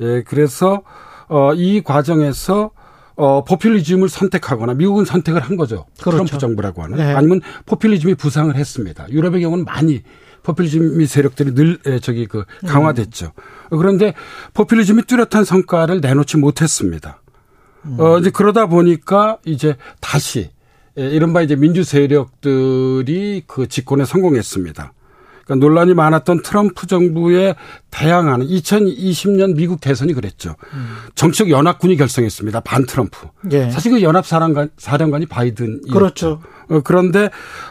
예, 그래서 어, 이 과정에서 어, 포퓰리즘을 선택하거나 미국은 선택을 한 거죠. 그렇죠. 트럼프 정부라고 하는. 네. 아니면 포퓰리즘이 부상을 했습니다. 유럽의 경우는 많이 포퓰리즘 세력들이 늘 에, 저기 그 강화됐죠. 그런데 포퓰리즘이 뚜렷한 성과를 내놓지 못했습니다. 어, 이제 그러다 보니까 이제 다시 예, 이른바 이제 민주 세력들이 그 집권에 성공했습니다. 그러니까 논란이 많았던 트럼프 정부에 대항하는 2020년 미국 대선이 그랬죠. 정치적 연합군이 결성했습니다. 반 트럼프. 예. 사실 그 연합 사령관 사령관이 바이든이었죠. 그렇죠. 어, 그런데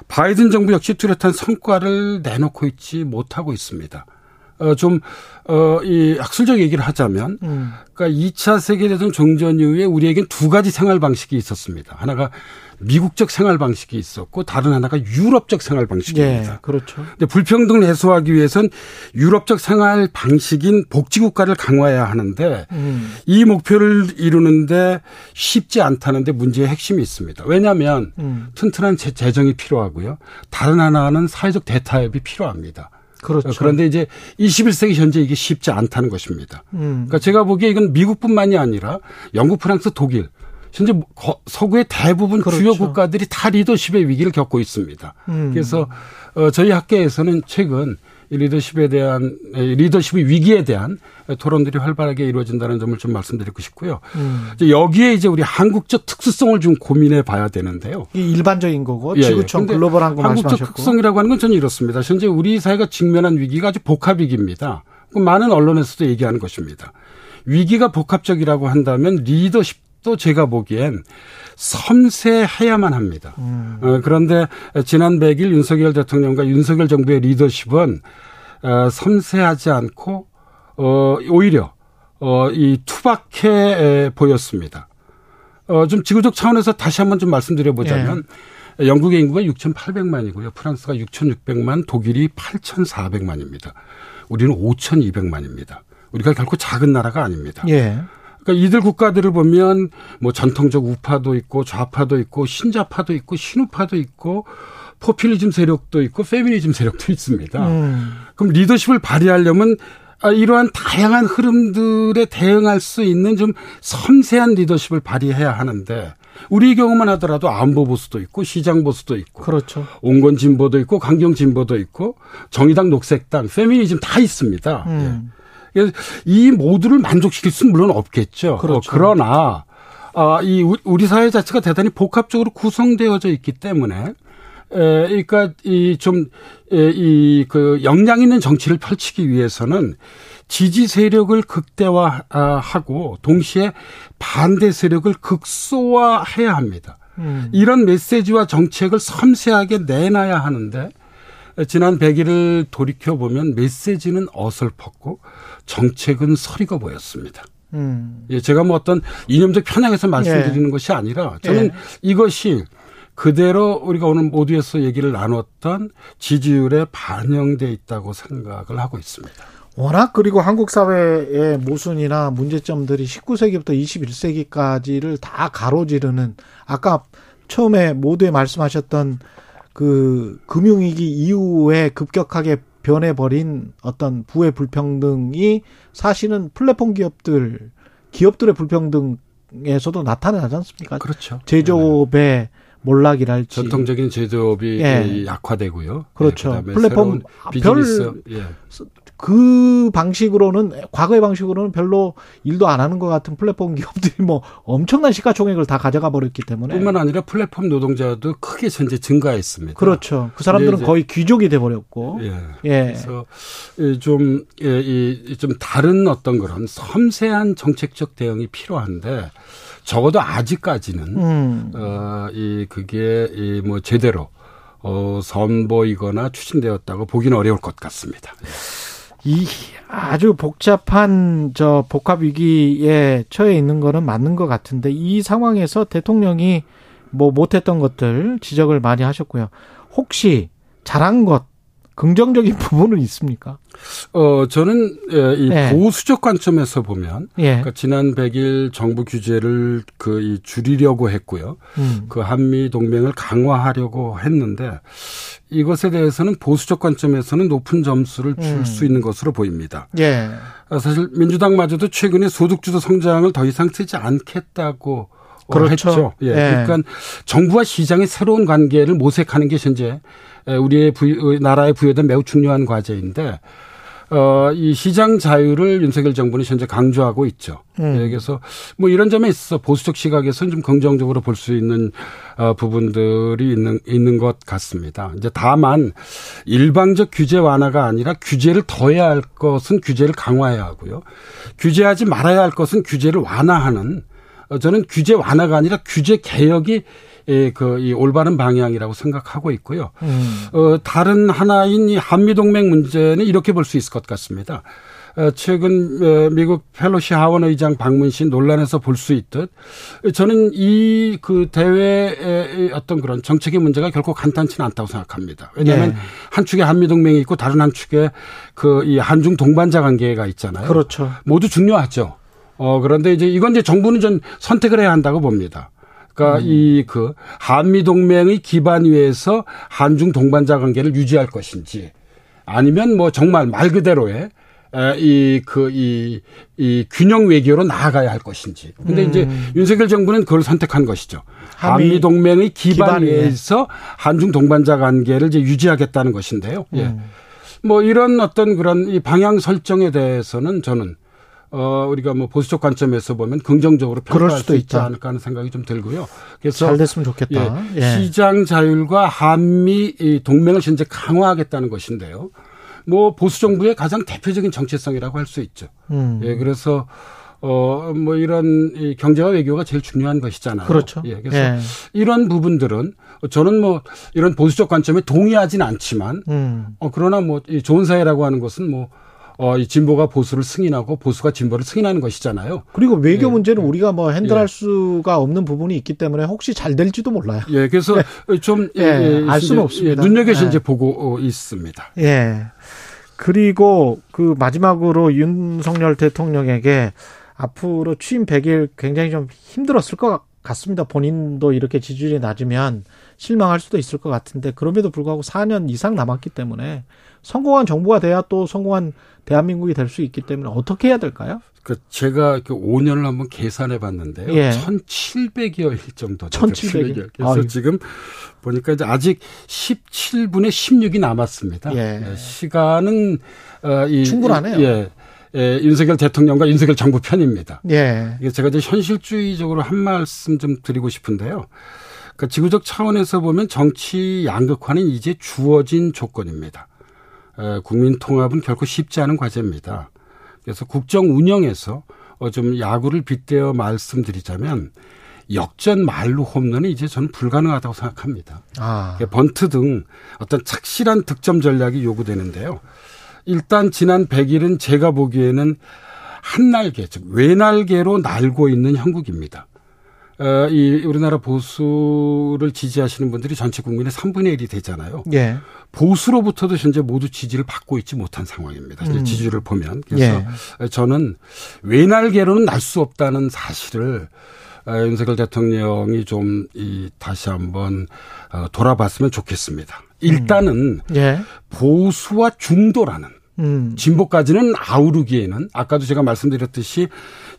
바이든 정부 역시 뚜렷한 성과를 내놓고 있지 못하고 있습니다. 어, 좀, 어, 이 학술적 얘기를 하자면, 음. 그러니까 2차 세계대전 종전 이후에 우리에겐 두 가지 생활 방식이 있었습니다. 하나가 미국적 생활 방식이 있었고, 다른 하나가 유럽적 생활 방식입니다. 예, 그렇죠. 근데 불평등을 해소하기 위해선 유럽적 생활 방식인 복지 국가를 강화해야 하는데 음. 이 목표를 이루는데 쉽지 않다는데 문제의 핵심이 있습니다. 왜냐하면 음. 튼튼한 재- 재정이 필요하고요. 다른 하나는 사회적 대타협이 필요합니다. 그렇죠. 그런데 이제 21세기 현재 이게 쉽지 않다는 것입니다. 음. 그러니까 제가 보기에 이건 미국뿐만이 아니라 영국, 프랑스, 독일 현재 거- 서구의 대부분 주요 그렇죠. 국가들이 다 리더십의 위기를 겪고 있습니다. 음. 그래서 어, 저희 학계에서는 최근 이 리더십에 대한 에, 리더십의 위기에 대한 토론들이 활발하게 이루어진다는 점을 좀 말씀드리고 싶고요. 음. 여기에 이제 우리 한국적 특수성을 좀 고민해 봐야 되는데요. 이 일반적인 거고 예, 예. 지구촌 글로벌한 거 한국적 말씀하셨고. 특성이라고 하는 건 저는 이렇습니다. 현재 우리 사회가 직면한 위기가 아주 복합 위기입니다. 그 많은 언론에서도 얘기하는 것입니다. 위기가 복합적이라고 한다면 리더십 도 제가 보기엔 섬세해야만 합니다. 음. 어, 그런데 지난 100일 윤석열 대통령과 윤석열 정부의 리더십은 어, 섬세하지 않고 어, 오히려 어, 이 투박해 에, 보였습니다. 어, 좀 지구적 차원에서 다시 한번 좀 말씀드려보자면 영국의 인구가 6,800만이고요. 프랑스가 6,600만, 독일이 8,400만입니다. 우리는 5,200만입니다. 우리가 결코 작은 나라가 아닙니다. 예. 그러니까 이들 국가들을 보면 뭐 전통적 우파도 있고 좌파도 있고 신자파도 있고 신우파도 있고 포퓰리즘 세력도 있고 페미니즘 세력도 있습니다. 음. 그럼 리더십을 발휘하려면 아, 이러한 다양한 흐름들에 대응할 수 있는 좀 섬세한 리더십을 발휘해야 하는데 우리 경우만 하더라도 안보 보수도 있고 시장 보수도 있고 그렇죠. 온건 진보도 있고 강경 진보도 있고 정의당 녹색당 페미니즘 다 있습니다. 음. 그래서 이 모두를 만족시킬 수는 물론 없겠죠. 그렇죠. 어, 그러나 아, 이 우- 우리 사회 자체가 대단히 복합적으로 구성되어져 있기 때문에 에, 그러니까 이 좀 이 그 역량 있는 정치를 펼치기 위해서는 지지 세력을 극대화하고 동시에 반대 세력을 극소화해야 합니다. 음. 이런 메시지와 정책을 섬세하게 내놔야 하는데 지난 100일을 돌이켜 보면 메시지는 어설펐고 정책은 서리가 보였습니다. 음. 예, 제가 뭐 어떤 이념적 편향에서 말씀드리는 것이 아니라 저는 예. 이것이 그대로 우리가 오늘 모두에서 얘기를 나눴던 지지율에 반영돼 있다고 생각을 하고 있습니다. 워낙 그리고 한국 사회의 모순이나 문제점들이 19세기부터 21세기까지를 다 가로지르는 아까 처음에 모두에 말씀하셨던 그 금융위기 이후에 급격하게 변해버린 어떤 부의 불평등이 사실은 플랫폼 기업들 기업들의 불평등에서도 나타나지 않습니까? 그렇죠. 제조업의 몰락이랄지 전통적인 제조업이 예. 약화되고요. 그렇죠. 예, 플랫폼 새로운 비즈니스 별- 예. 그 방식으로는 과거의 방식으로는 별로 일도 안 하는 것 같은 플랫폼 기업들이 뭐 엄청난 시가총액을 다 가져가 버렸기 때문에 뿐만 아니라 플랫폼 노동자도 크게 현재 증가했습니다. 그렇죠. 그 사람들은 거의 귀족이 돼 버렸고 예. 예. 그래서 좀, 예, 이, 좀 다른 어떤 그런 섬세한 정책적 대응이 필요한데 적어도 아직까지는 음. 어, 이 그게 이 뭐 제대로 어, 선보이거나 추진되었다고 보기는 어려울 것 같습니다. 이 아주 복잡한 저 복합 위기에 처해 있는 거는 맞는 것 같은데 이 상황에서 대통령이 뭐 못했던 것들 지적을 많이 하셨고요. 혹시 잘한 것 긍정적인 부분은 있습니까? 어, 저는 예, 이 네. 보수적 관점에서 보면 예. 그러니까 지난 100일 정부 규제를 그 이 줄이려고 했고요. 음. 그 한미 동맹을 강화하려고 했는데 이것에 대해서는 보수적 관점에서는 높은 점수를 줄 음. 수 있는 것으로 보입니다. 예. 아, 사실 민주당마저도 최근에 소득주도 성장을 더 이상 쓰지 않겠다고 그렇죠. 했죠. 예. 예. 그러니까 정부와 시장의 새로운 관계를 모색하는 게 현재 우리의 부유, 나라에 부여된 매우 중요한 과제인데 어, 이 시장 자유를 윤석열 정부는 현재 강조하고 있죠. 음. 예, 그래서 뭐 이런 점에 있어서 보수적 시각에서는 좀 긍정적으로 볼 수 있는 어, 부분들이 있는, 있는 것 같습니다. 이제 다만 일방적 규제 완화가 아니라 규제를 더해야 할 것은 규제를 강화해야 하고요. 규제하지 말아야 할 것은 규제를 완화하는 어, 저는 규제 완화가 아니라 규제 개혁이 예, 그, 이 올바른 방향이라고 생각하고 있고요. 음. 어, 다른 하나인 이 한미 동맹 문제는 이렇게 볼 수 있을 것 같습니다. 어, 최근 어, 미국 펠로시 하원 의장 방문 시 논란에서 볼 수 있듯 저는 이 그 대회의 어떤 그런 정책의 문제가 결코 간단치는 않다고 생각합니다. 왜냐하면 네. 한 축에 한미 동맹이 있고 다른 한 축에 그 이 한중 동반자 관계가 있잖아요. 그렇죠. 모두 중요하죠. 어 그런데 이제 이건 이제 정부는 전 선택을 해야 한다고 봅니다. 그러니까 음. 이그 한미 동맹의 기반 위에서 한중 동반자 관계를 유지할 것인지 아니면 뭐 정말 말 그대로의 이, 그, 이, 이 균형 외교로 나아가야 할 것인지. 근데 음. 이제 윤석열 정부는 그걸 선택한 것이죠. 한미 동맹의 기반 위에서 한중 동반자 관계를 이제 유지하겠다는 것인데요. 예. 음. 뭐 이런 어떤 그런 이 방향 설정에 대해서는 저는 어, 우리가 뭐 보수적 관점에서 보면 긍정적으로 평가할 수 있지 있다. 않을까 하는 생각이 좀 들고요. 그래서 잘 됐으면 좋겠다. 예, 예. 시장 자율과 한미 동맹을 현재 강화하겠다는 것인데요. 뭐 보수 정부의 가장 대표적인 정체성이라고 할 수 있죠. 음. 예, 그래서 어, 뭐 이런 이 경제와 외교가 제일 중요한 것이잖아요. 그렇죠. 예, 그래서 예. 이런 부분들은 저는 뭐 이런 보수적 관점에 동의하지는 않지만, 음. 어, 그러나 뭐 이 좋은 사회라고 하는 것은 뭐 어, 이 진보가 보수를 승인하고 보수가 진보를 승인하는 것이잖아요. 그리고 외교 예. 문제는 우리가 뭐 핸들할 예. 수가 없는 부분이 있기 때문에 혹시 잘 될지도 몰라요. 예, 그래서 예. 좀 예, 예, 알 수는 없습니다. 눈여겨서 이제 보고 있습니다. 예. 그리고 그 마지막으로 윤석열 대통령에게 앞으로 취임 100일 굉장히 좀 힘들었을 것 같습니다. 본인도 이렇게 지지율이 낮으면 실망할 수도 있을 것 같은데 그럼에도 불구하고 4년 이상 남았기 때문에 성공한 정부가 돼야 또 성공한 대한민국이 될 수 있기 때문에 어떻게 해야 될까요? 그 제가 그 5년을 한번 계산해 봤는데요. 예. 1,700여일 정도 1,700여. 그래서 아유. 지금 보니까 이제 아직 17분의 16이 남았습니다. 예. 예. 시간은 어, 이 충분하네요. 예. 예, 윤석열 대통령과 윤석열 정부 편입니다. 예. 제가 이제 현실주의적으로 한 말씀 좀 드리고 싶은데요. 그러니까 지구적 차원에서 보면 정치 양극화는 이제 주어진 조건입니다. 국민 통합은 결코 쉽지 않은 과제입니다. 그래서 국정 운영에서 어, 좀 야구를 빗대어 말씀드리자면 역전 말루 홈런은 이제 저는 불가능하다고 생각합니다. 아. 번트 등 어떤 착실한 득점 전략이 요구되는데요. 일단 지난 100일은 제가 보기에는 한 날개, 즉 외날개로 날고 있는 형국입니다. 어, 이 우리나라 보수를 지지하시는 분들이 전체 국민의 3분의 1이 되잖아요. 예. 보수로부터도 현재 모두 지지를 받고 있지 못한 상황입니다. 음. 지지율을 보면 그래서 예. 저는 외날개로는 날 수 없다는 사실을 어, 윤석열 대통령이 좀 이 다시 한번 어, 돌아봤으면 좋겠습니다. 일단은 음. 예. 보수와 중도라는 음. 진보까지는 아우르기에는 아까도 제가 말씀드렸듯이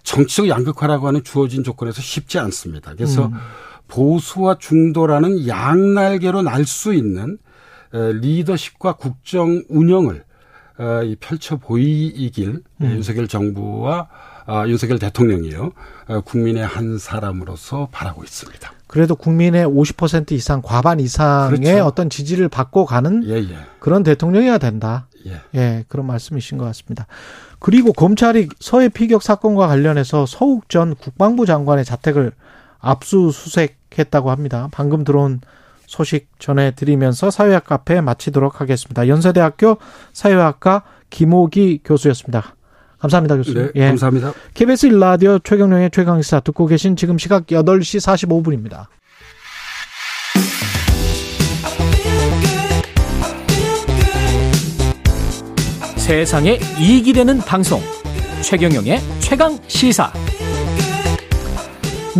정치적 양극화라고 하는 주어진 조건에서 쉽지 않습니다. 그래서 음. 보수와 중도라는 양날개로 날 수 있는 리더십과 국정 운영을 어, 펼쳐 보이길 음. 윤석열 정부와 아, 윤석열 대통령이요 어, 국민의 한 사람으로서 바라고 있습니다. 그래도 국민의 50% 이상 과반 이상의 그렇죠. 어떤 지지를 받고 가는 예, 예. 그런 대통령이어야 된다. 예. 예, 그런 말씀이신 것 같습니다. 그리고 검찰이 서해 피격 사건과 관련해서 서욱 전 국방부 장관의 자택을 압수수색했다고 합니다. 방금 들어온 소식 전해드리면서 사회학 카페 마치도록 하겠습니다. 연세대학교 사회학과 김호기 교수였습니다. 감사합니다, 교수님. 네, 예. 감사합니다. KBS 일라디오 최경령의 최강시사 듣고 계신 지금 시각 8시 45분입니다. 세상에 이익이 되는 방송 최경영의 최강 시사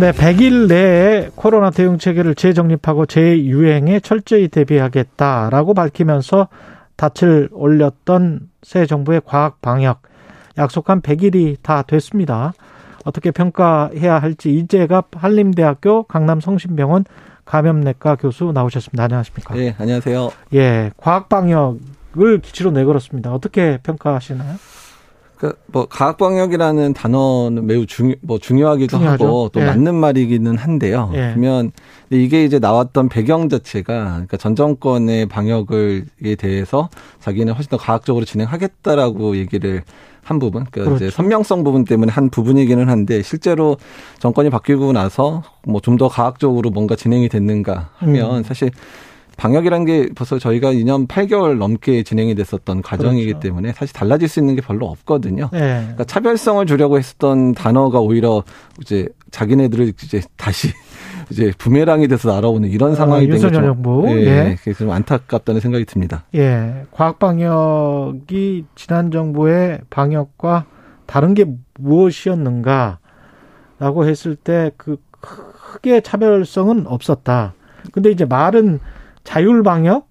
네, 100일 내에 코로나 대응 체계를 재정립하고 재유행에 철저히 대비하겠다라고 밝히면서 닻을 올렸던 새 정부의 과학 방역 약속한 100일이 다 됐습니다. 어떻게 평가해야 할지 이재갑 한림대학교 강남 성심병원 감염내과 교수 나오셨습니다. 안녕하십니까? 네, 안녕하세요. 예, 과학 방역을 기치로 내걸었습니다. 어떻게 평가하시나요? 그뭐 과학 방역이라는 단어는 매우 중요 뭐 중요하기도 중요하죠. 하고 또 예. 맞는 말이기는 한데요. 예. 그러면 이게 이제 나왔던 배경 자체가 그러니까 전 정권의 방역을에 대해서 자기는 훨씬 더 과학적으로 진행하겠다라고 얘기를 한 부분, 그러니까 이제 그렇죠. 선명성 부분 때문에 한 부분이기는 한데 실제로 정권이 바뀌고 나서 뭐 좀 더 과학적으로 뭔가 진행이 됐는가 하면 음. 사실 방역이라는 게 벌써 저희가 2년 8개월 넘게 진행이 됐었던 과정이기 그렇죠. 때문에 사실 달라질 수 있는 게 별로 없거든요. 예. 그러니까 차별성을 주려고 했었던 단어가 오히려 이제 자기네들을 이제 다시 이제 부메랑이 돼서 날아오는 이런 아, 상황이 된 윤석열 게 정부. 좀, 예. 예, 그래서 좀 안타깝다는 생각이 듭니다. 예, 과학 방역이 지난 정부의 방역과 다른 게 무엇이었는가라고 했을 때 그 크게 차별성은 없었다. 근데 이제 말은 자율 방역,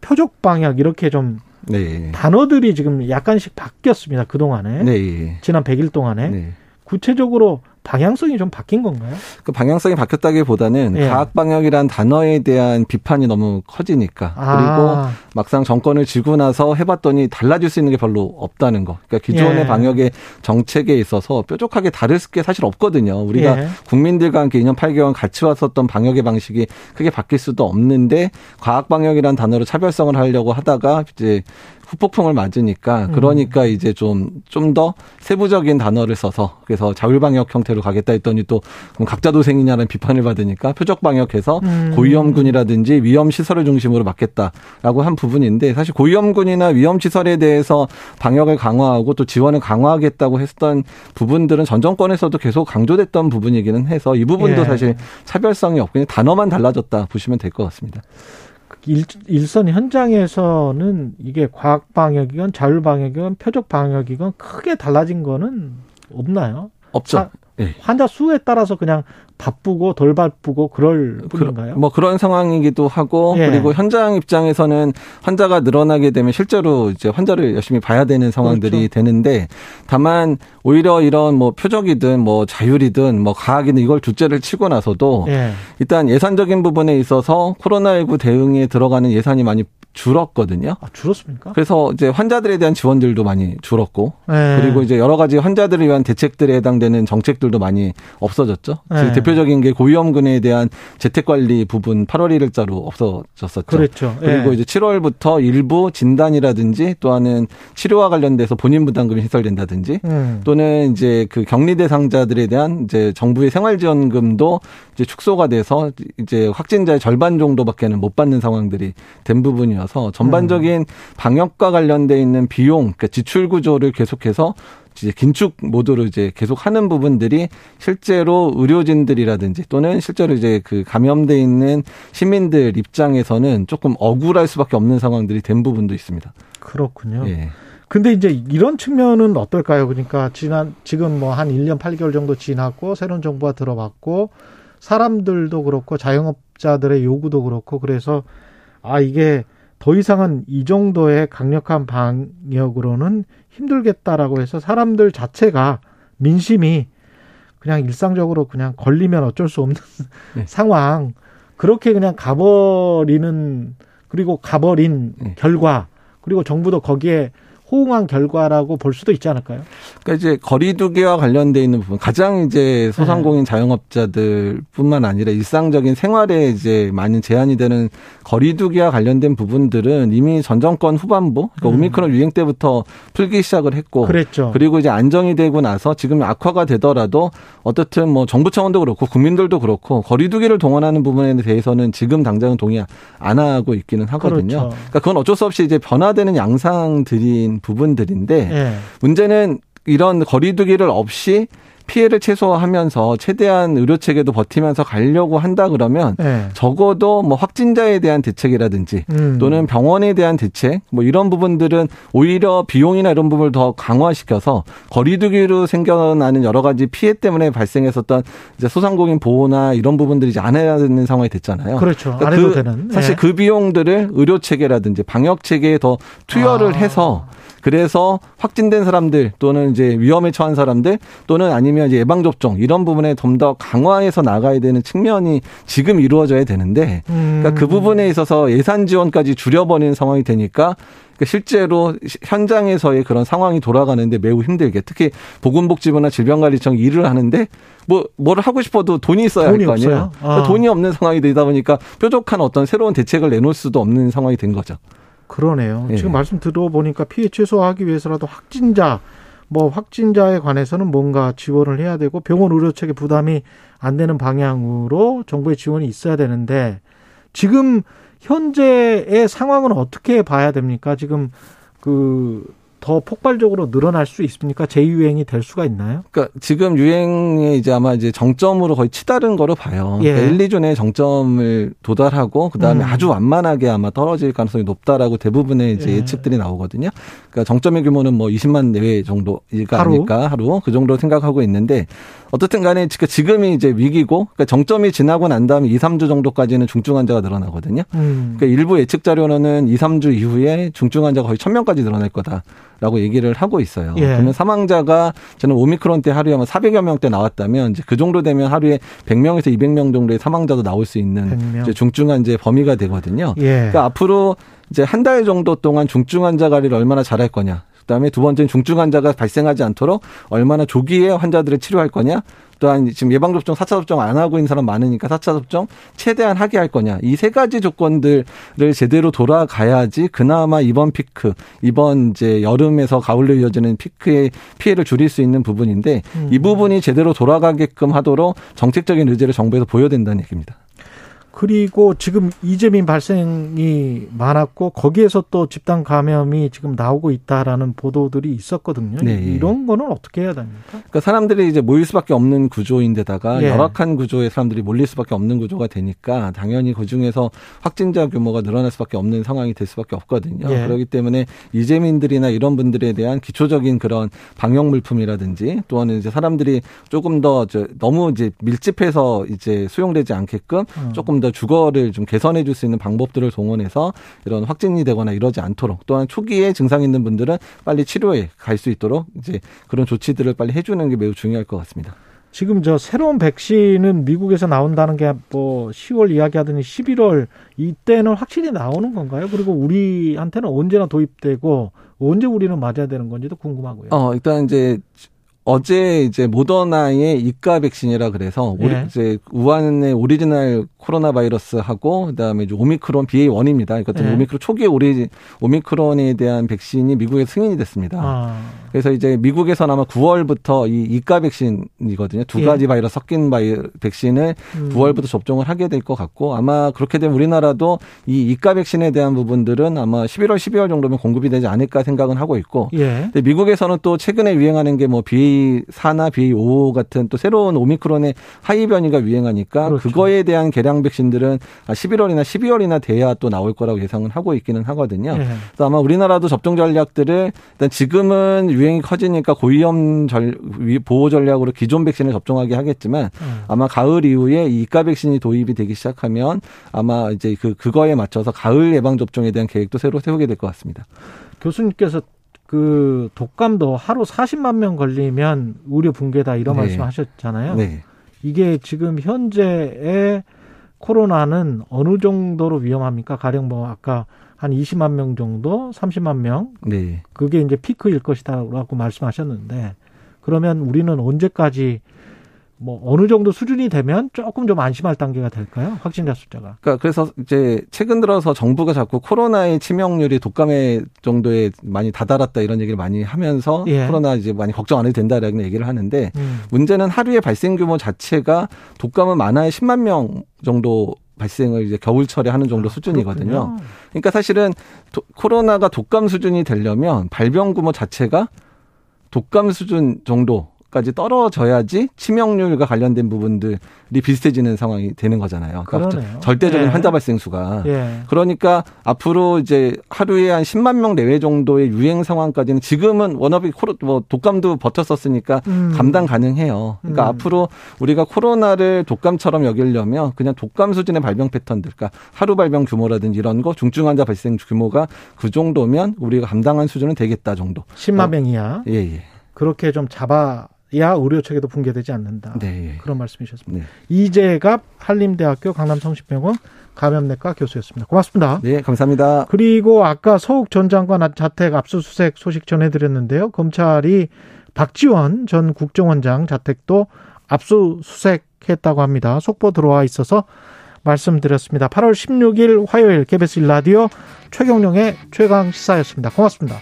표적 방역 이렇게 좀 네. 단어들이 지금 약간씩 바뀌었습니다. 그 동안에. 네. 지난 100일 동안에. 네. 구체적으로 방향성이 좀 바뀐 건가요? 그 방향성이 바뀌었다기보다는 예. 과학 방역이란 단어에 대한 비판이 너무 커지니까 아. 그리고 막상 정권을 쥐고 나서 해봤더니 달라질 수 있는 게 별로 없다는 거. 그러니까 기존의 예. 방역의 정책에 있어서 뾰족하게 다를 게 사실 없거든요. 우리가 예. 국민들과 함께 2년 8개월 같이 왔었던 방역의 방식이 크게 바뀔 수도 없는데 과학 방역이란 단어로 차별성을 하려고 하다가 이제 후폭풍을 맞으니까 그러니까 이제 좀 좀 더 세부적인 단어를 써서 그래서 자율 방역 형태로 가겠다 했더니 또 그럼 각자 도생이냐는 비판을 받으니까 표적 방역해서 음. 고위험군이라든지 위험 시설을 중심으로 막겠다라고 한 부분인데 사실 고위험군이나 위험 시설에 대해서 방역을 강화하고 또 지원을 강화하겠다고 했던 부분들은 전 정권에서도 계속 강조됐던 부분이기는 해서 이 부분도 예. 사실 차별성이 없고 그냥 단어만 달라졌다 보시면 될 것 같습니다. 일, 일선 현장에서는 이게 과학 방역이건 자율 방역이건 표적 방역이건 크게 달라진 거는 없나요? 없죠. 아, 예. 환자 수에 따라서 그냥 바쁘고 덜 바쁘고 그럴 뿐인가요? 뭐 그런 상황이기도 하고 예. 그리고 현장 입장에서는 환자가 늘어나게 되면 실제로 이제 환자를 열심히 봐야 되는 상황들이 그렇죠. 되는데 다만 오히려 이런 뭐 표적이든 뭐 자율이든 뭐 과학이든 이걸 둘째를 치고 나서도 예. 일단 예산적인 부분에 있어서 코로나19 대응에 들어가는 예산이 많이 줄었거든요. 아, 줄었습니까? 그래서 이제 환자들에 대한 지원들도 많이 줄었고 예. 그리고 이제 여러 가지 환자들을 위한 대책들에 해당되는 정책들도 많이 없어졌죠. 네. 대표적인 게 고위험군에 대한 재택 관리 부분 8월 1일자로 없어졌었죠. 그랬죠. 그리고 예. 이제 7월부터 일부 진단이라든지 또한은 치료와 관련돼서 본인 부담금이 해설된다든지 음. 또는 이제 그 격리 대상자들에 대한 이제 정부의 생활지원금도 이제 축소가 돼서 이제 확진자의 절반 정도밖에는 못 받는 상황들이 된 부분이어서 전반적인 방역과 관련돼 있는 비용, 그러니까 지출 구조를 계속해서 이제 긴축 모드로 이제 계속 하는 부분들이 실제로 의료진들이라든지 또는 실제로 이제 그 감염돼 있는 시민들 입장에서는 조금 억울할 수밖에 없는 상황들이 된 부분도 있습니다. 그렇군요. 예. 근데 이제 이런 측면은 어떨까요? 그러니까 지난 지금 뭐 한 1년 8개월 정도 지났고 새로운 정부가 들어왔고 사람들도 그렇고 자영업자들의 요구도 그렇고 그래서 아 이게 더 이상은 이 정도의 강력한 방역으로는 힘들겠다라고 해서 사람들 자체가 민심이 그냥 일상적으로 그냥 걸리면 어쩔 수 없는 네. 상황 그렇게 그냥 가버리는 그리고 가버린 네. 결과 그리고 정부도 거기에 호응한 결과라고 볼 수도 있지 않을까요? 그러니까 이제 거리두기와 관련돼 있는 부분 가장 이제 소상공인 자영업자들뿐만 아니라 일상적인 생활에 이제 많은 제한이 되는 거리두기와 관련된 부분들은 이미 전 정권 후반부 그러니까 음. 오미크론 유행 때부터 풀기 시작을 했고 그랬죠. 그리고 이제 안정이 되고 나서 지금 악화가 되더라도 어떻든 뭐 정부 차원도 그렇고 국민들도 그렇고 거리두기를 동원하는 부분에 대해서는 지금 당장은 동의 안 하고 있기는 하거든요. 그렇죠. 그러니까 그건 어쩔 수 없이 이제 변화되는 양상들인 부분들인데 예. 문제는 이런 거리두기를 없이 피해를 최소화하면서 최대한 의료 체계도 버티면서 가려고 한다 그러면 예. 적어도 뭐 확진자에 대한 대책이라든지 음. 또는 병원에 대한 대책 뭐 이런 부분들은 오히려 비용이나 이런 부분을 더 강화시켜서 거리두기로 생겨나는 여러 가지 피해 때문에 발생했었던 이제 소상공인 보호나 이런 부분들이 이제 안 해야 되는 상황이 됐잖아요. 그렇죠. 그러니까 안 해도 그 되는. 사실 예. 그 비용들을 의료 체계라든지 방역 체계에 더 투여를 아. 해서 그래서 확진된 사람들 또는 이제 위험에 처한 사람들 또는 아니면 이제 예방 접종 이런 부분에 좀 더 강화해서 나가야 되는 측면이 지금 이루어져야 되는데 그러니까 그 부분에 있어서 예산 지원까지 줄여버리는 상황이 되니까 그러니까 실제로 현장에서의 그런 상황이 돌아가는데 매우 힘들게 특히 보건복지부나 질병관리청 일을 하는데 뭐 뭐를 하고 싶어도 돈이 있어야 할 거 아니에요. 없어요? 그러니까 아. 돈이 없는 상황이 되다 보니까 뾰족한 어떤 새로운 대책을 내놓을 수도 없는 상황이 된 거죠. 그러네요. 예. 지금 말씀 들어보니까 피해 최소화하기 위해서라도 확진자, 뭐 확진자에 관해서는 뭔가 지원을 해야 되고 병원 의료 체계 부담이 안 되는 방향으로 정부의 지원이 있어야 되는데 지금 현재의 상황은 어떻게 봐야 됩니까? 지금 그 더 폭발적으로 늘어날 수 있습니까? 재유행이 될 수가 있나요? 그러니까 지금 유행에 이제 아마 이제 정점으로 거의 치다른 거로 봐요. 예. 그러니까 1, 2주 내에 정점을 도달하고 그다음에 음. 아주 완만하게 아마 떨어질 가능성이 높다라고 대부분의 이제 예. 예측들이 나오거든요. 그러니까 정점의 규모는 뭐 20만 내외 하루? 아닐까 하루 그 정도 생각하고 있는데 어떻든 간에 지금 지금이 이제 위기고 그러니까 정점이 지나고 난 다음에 2, 3주 정도까지는 중증 환자가 늘어나거든요. 음. 그러니까 일부 예측 자료로는 2, 3주 이후에 중증 환자가 거의 1000명까지 늘어날 거다 라고 얘기를 하고 있어요. 예. 그러면 사망자가 저는 오미크론 때 하루에 아마 400여 명대 나왔다면 이제 그 정도 되면 하루에 100명에서 200명 정도의 사망자도 나올 수 있는 100명. 이제 중증 환자의 범위가 되거든요. 예. 그러니까 앞으로 이제 한 달 정도 동안 중증 환자 관리를 얼마나 잘할 거냐. 그다음에 두 번째는 중증 환자가 발생하지 않도록 얼마나 조기에 환자들을 치료할 거냐. 또한 지금 예방접종, 4차 접종 안 하고 있는 사람 많으니까 4차 접종 최대한 하게 할 거냐. 이 세 가지 조건들을 제대로 돌아가야지 그나마 이번 피크, 이번 이제 여름에서 가을로 이어지는 피크의 피해를 줄일 수 있는 부분인데 음. 이 부분이 제대로 돌아가게끔 하도록 정책적인 의지를 정부에서 보여야 된다는 얘기입니다. 그리고 지금 이재민 발생이 많았고 거기에서 또 집단 감염이 지금 나오고 있다라는 보도들이 있었거든요. 네, 예. 이런 거는 어떻게 해야 됩니까? 그러니까 사람들이 이제 모일 수밖에 없는 구조인데다가 예. 열악한 구조에 사람들이 몰릴 수밖에 없는 구조가 되니까 당연히 그 중에서 확진자 규모가 늘어날 수밖에 없는 상황이 될 수밖에 없거든요. 예. 그렇기 때문에 이재민들이나 이런 분들에 대한 기초적인 그런 방역 물품이라든지 또는 이제 사람들이 조금 더저 너무 이제 밀집해서 이제 수용되지 않게끔 음. 조금 더 주거를 좀 개선해 줄 수 있는 방법들을 동원해서 이런 확진이 되거나 이러지 않도록 또한 초기에 증상 있는 분들은 빨리 치료에 갈 수 있도록 이제 그런 조치들을 빨리 해주는 게 매우 중요할 것 같습니다. 지금 저 새로운 백신은 미국에서 나온다는 게 뭐 10월 이야기하더니 11월 이때는 확실히 나오는 건가요? 그리고 우리한테는 언제나 도입되고 언제 우리는 맞아야 되는 건지도 궁금하고요. 어, 일단 이제 어제 이제 모더나의 이가 백신이라 그래서 우리 예. 이제 우한의 오리지널 코로나 바이러스하고 그다음에 이제 오미크론 BA1입니다. 이것도 예. 오미크론 초기에 오리 오미크론에 대한 백신이 미국에 승인이 됐습니다. 아, 그래서 이제 미국에서는 아마 9월부터 이 이가 백신이거든요. 두 예. 가지 바이러스 섞인 바이 백신을 음. 9월부터 접종을 하게 될 것 같고 아마 그렇게 되면 우리나라도 이 이가 백신에 대한 부분들은 아마 11월, 12월 정도면 공급이 되지 않을까 생각은 하고 있고 예. 근데 미국에서는 또 최근에 유행하는 게 뭐 BA4나 BA5 같은 또 새로운 오미크론의 하위 변이가 유행하니까 그렇죠. 그거에 대한 개량 백신들은 11월이나 12월이나 돼야 또 나올 거라고 예상은 하고 있기는 하거든요. 예. 그래서 아마 우리나라도 접종 전략들을 일단 지금은 유행이 커지니까 고위험 절, 위- 보호 전략으로 기존 백신을 접종하게 하겠지만 음. 아마 가을 이후에 이 이가 백신이 도입이 되기 시작하면 아마 이제 그 그거에 맞춰서 가을 예방 접종에 대한 계획도 새로 세우게 될 것 같습니다. 교수님께서 그 독감도 하루 40만 명 걸리면 의료 붕괴다 이런 네. 말씀하셨잖아요. 네. 이게 지금 현재의 코로나는 어느 정도로 위험합니까? 가령 뭐 아까 한 20만 명 정도, 30만 명 네. 그게 이제 피크일 것이다라고 말씀하셨는데 그러면 우리는 언제까지 뭐 어느 정도 수준이 되면 조금 좀 안심할 단계가 될까요? 확진자 숫자가. 그러니까 그래서 이제 최근 들어서 정부가 자꾸 코로나의 치명률이 독감의 정도에 많이 다다랐다 이런 얘기를 많이 하면서 예. 코로나 이제 많이 걱정 안 해도 된다라는 얘기를 하는데 음. 문제는 하루의 발생 규모 자체가 독감은 많아야 10만 명 정도 발생을 이제 겨울철에 하는 정도 수준이거든요. 그렇군요. 그러니까 사실은 도- 코로나가 독감 수준이 되려면 발병 규모 자체가 독감 수준 정도 정도까지 떨어져야지 치명률과 관련된 부분들이 비슷해지는 상황이 되는 거잖아요. 그러니까 그러네요. 절대적인 예. 환자 발생 수가. 예. 그러니까 앞으로 이제 하루에 한 10만 명 내외 정도의 유행 상황까지는 지금은 워너비 코로 뭐 독감도 버텼었으니까 음. 감당 가능해요. 그러니까 음. 앞으로 우리가 코로나를 독감처럼 여기려면 그냥 독감 수준의 발병 패턴들, 그러니까 하루 발병 규모라든지 이런 거 중증 환자 발생 규모가 그 정도면 우리가 감당한 수준은 되겠다 정도. 10만 어, 명 이하. 예, 예. 그렇게 좀 잡아 야 의료 체계도 붕괴되지 않는다. 네, 예. 그런 말씀이셨습니다. 네. 이재갑 한림대학교 강남성심병원 감염내과 교수였습니다. 고맙습니다. 네, 감사합니다. 그리고 아까 서욱 전 장관 자택 압수수색 소식 전해드렸는데요. 검찰이 박지원 전 국정원장 자택도 압수수색했다고 합니다. 속보 들어와 있어서 말씀드렸습니다. 8월 16일 화요일 KBS 1라디오 최경령의 최강 시사였습니다. 고맙습니다.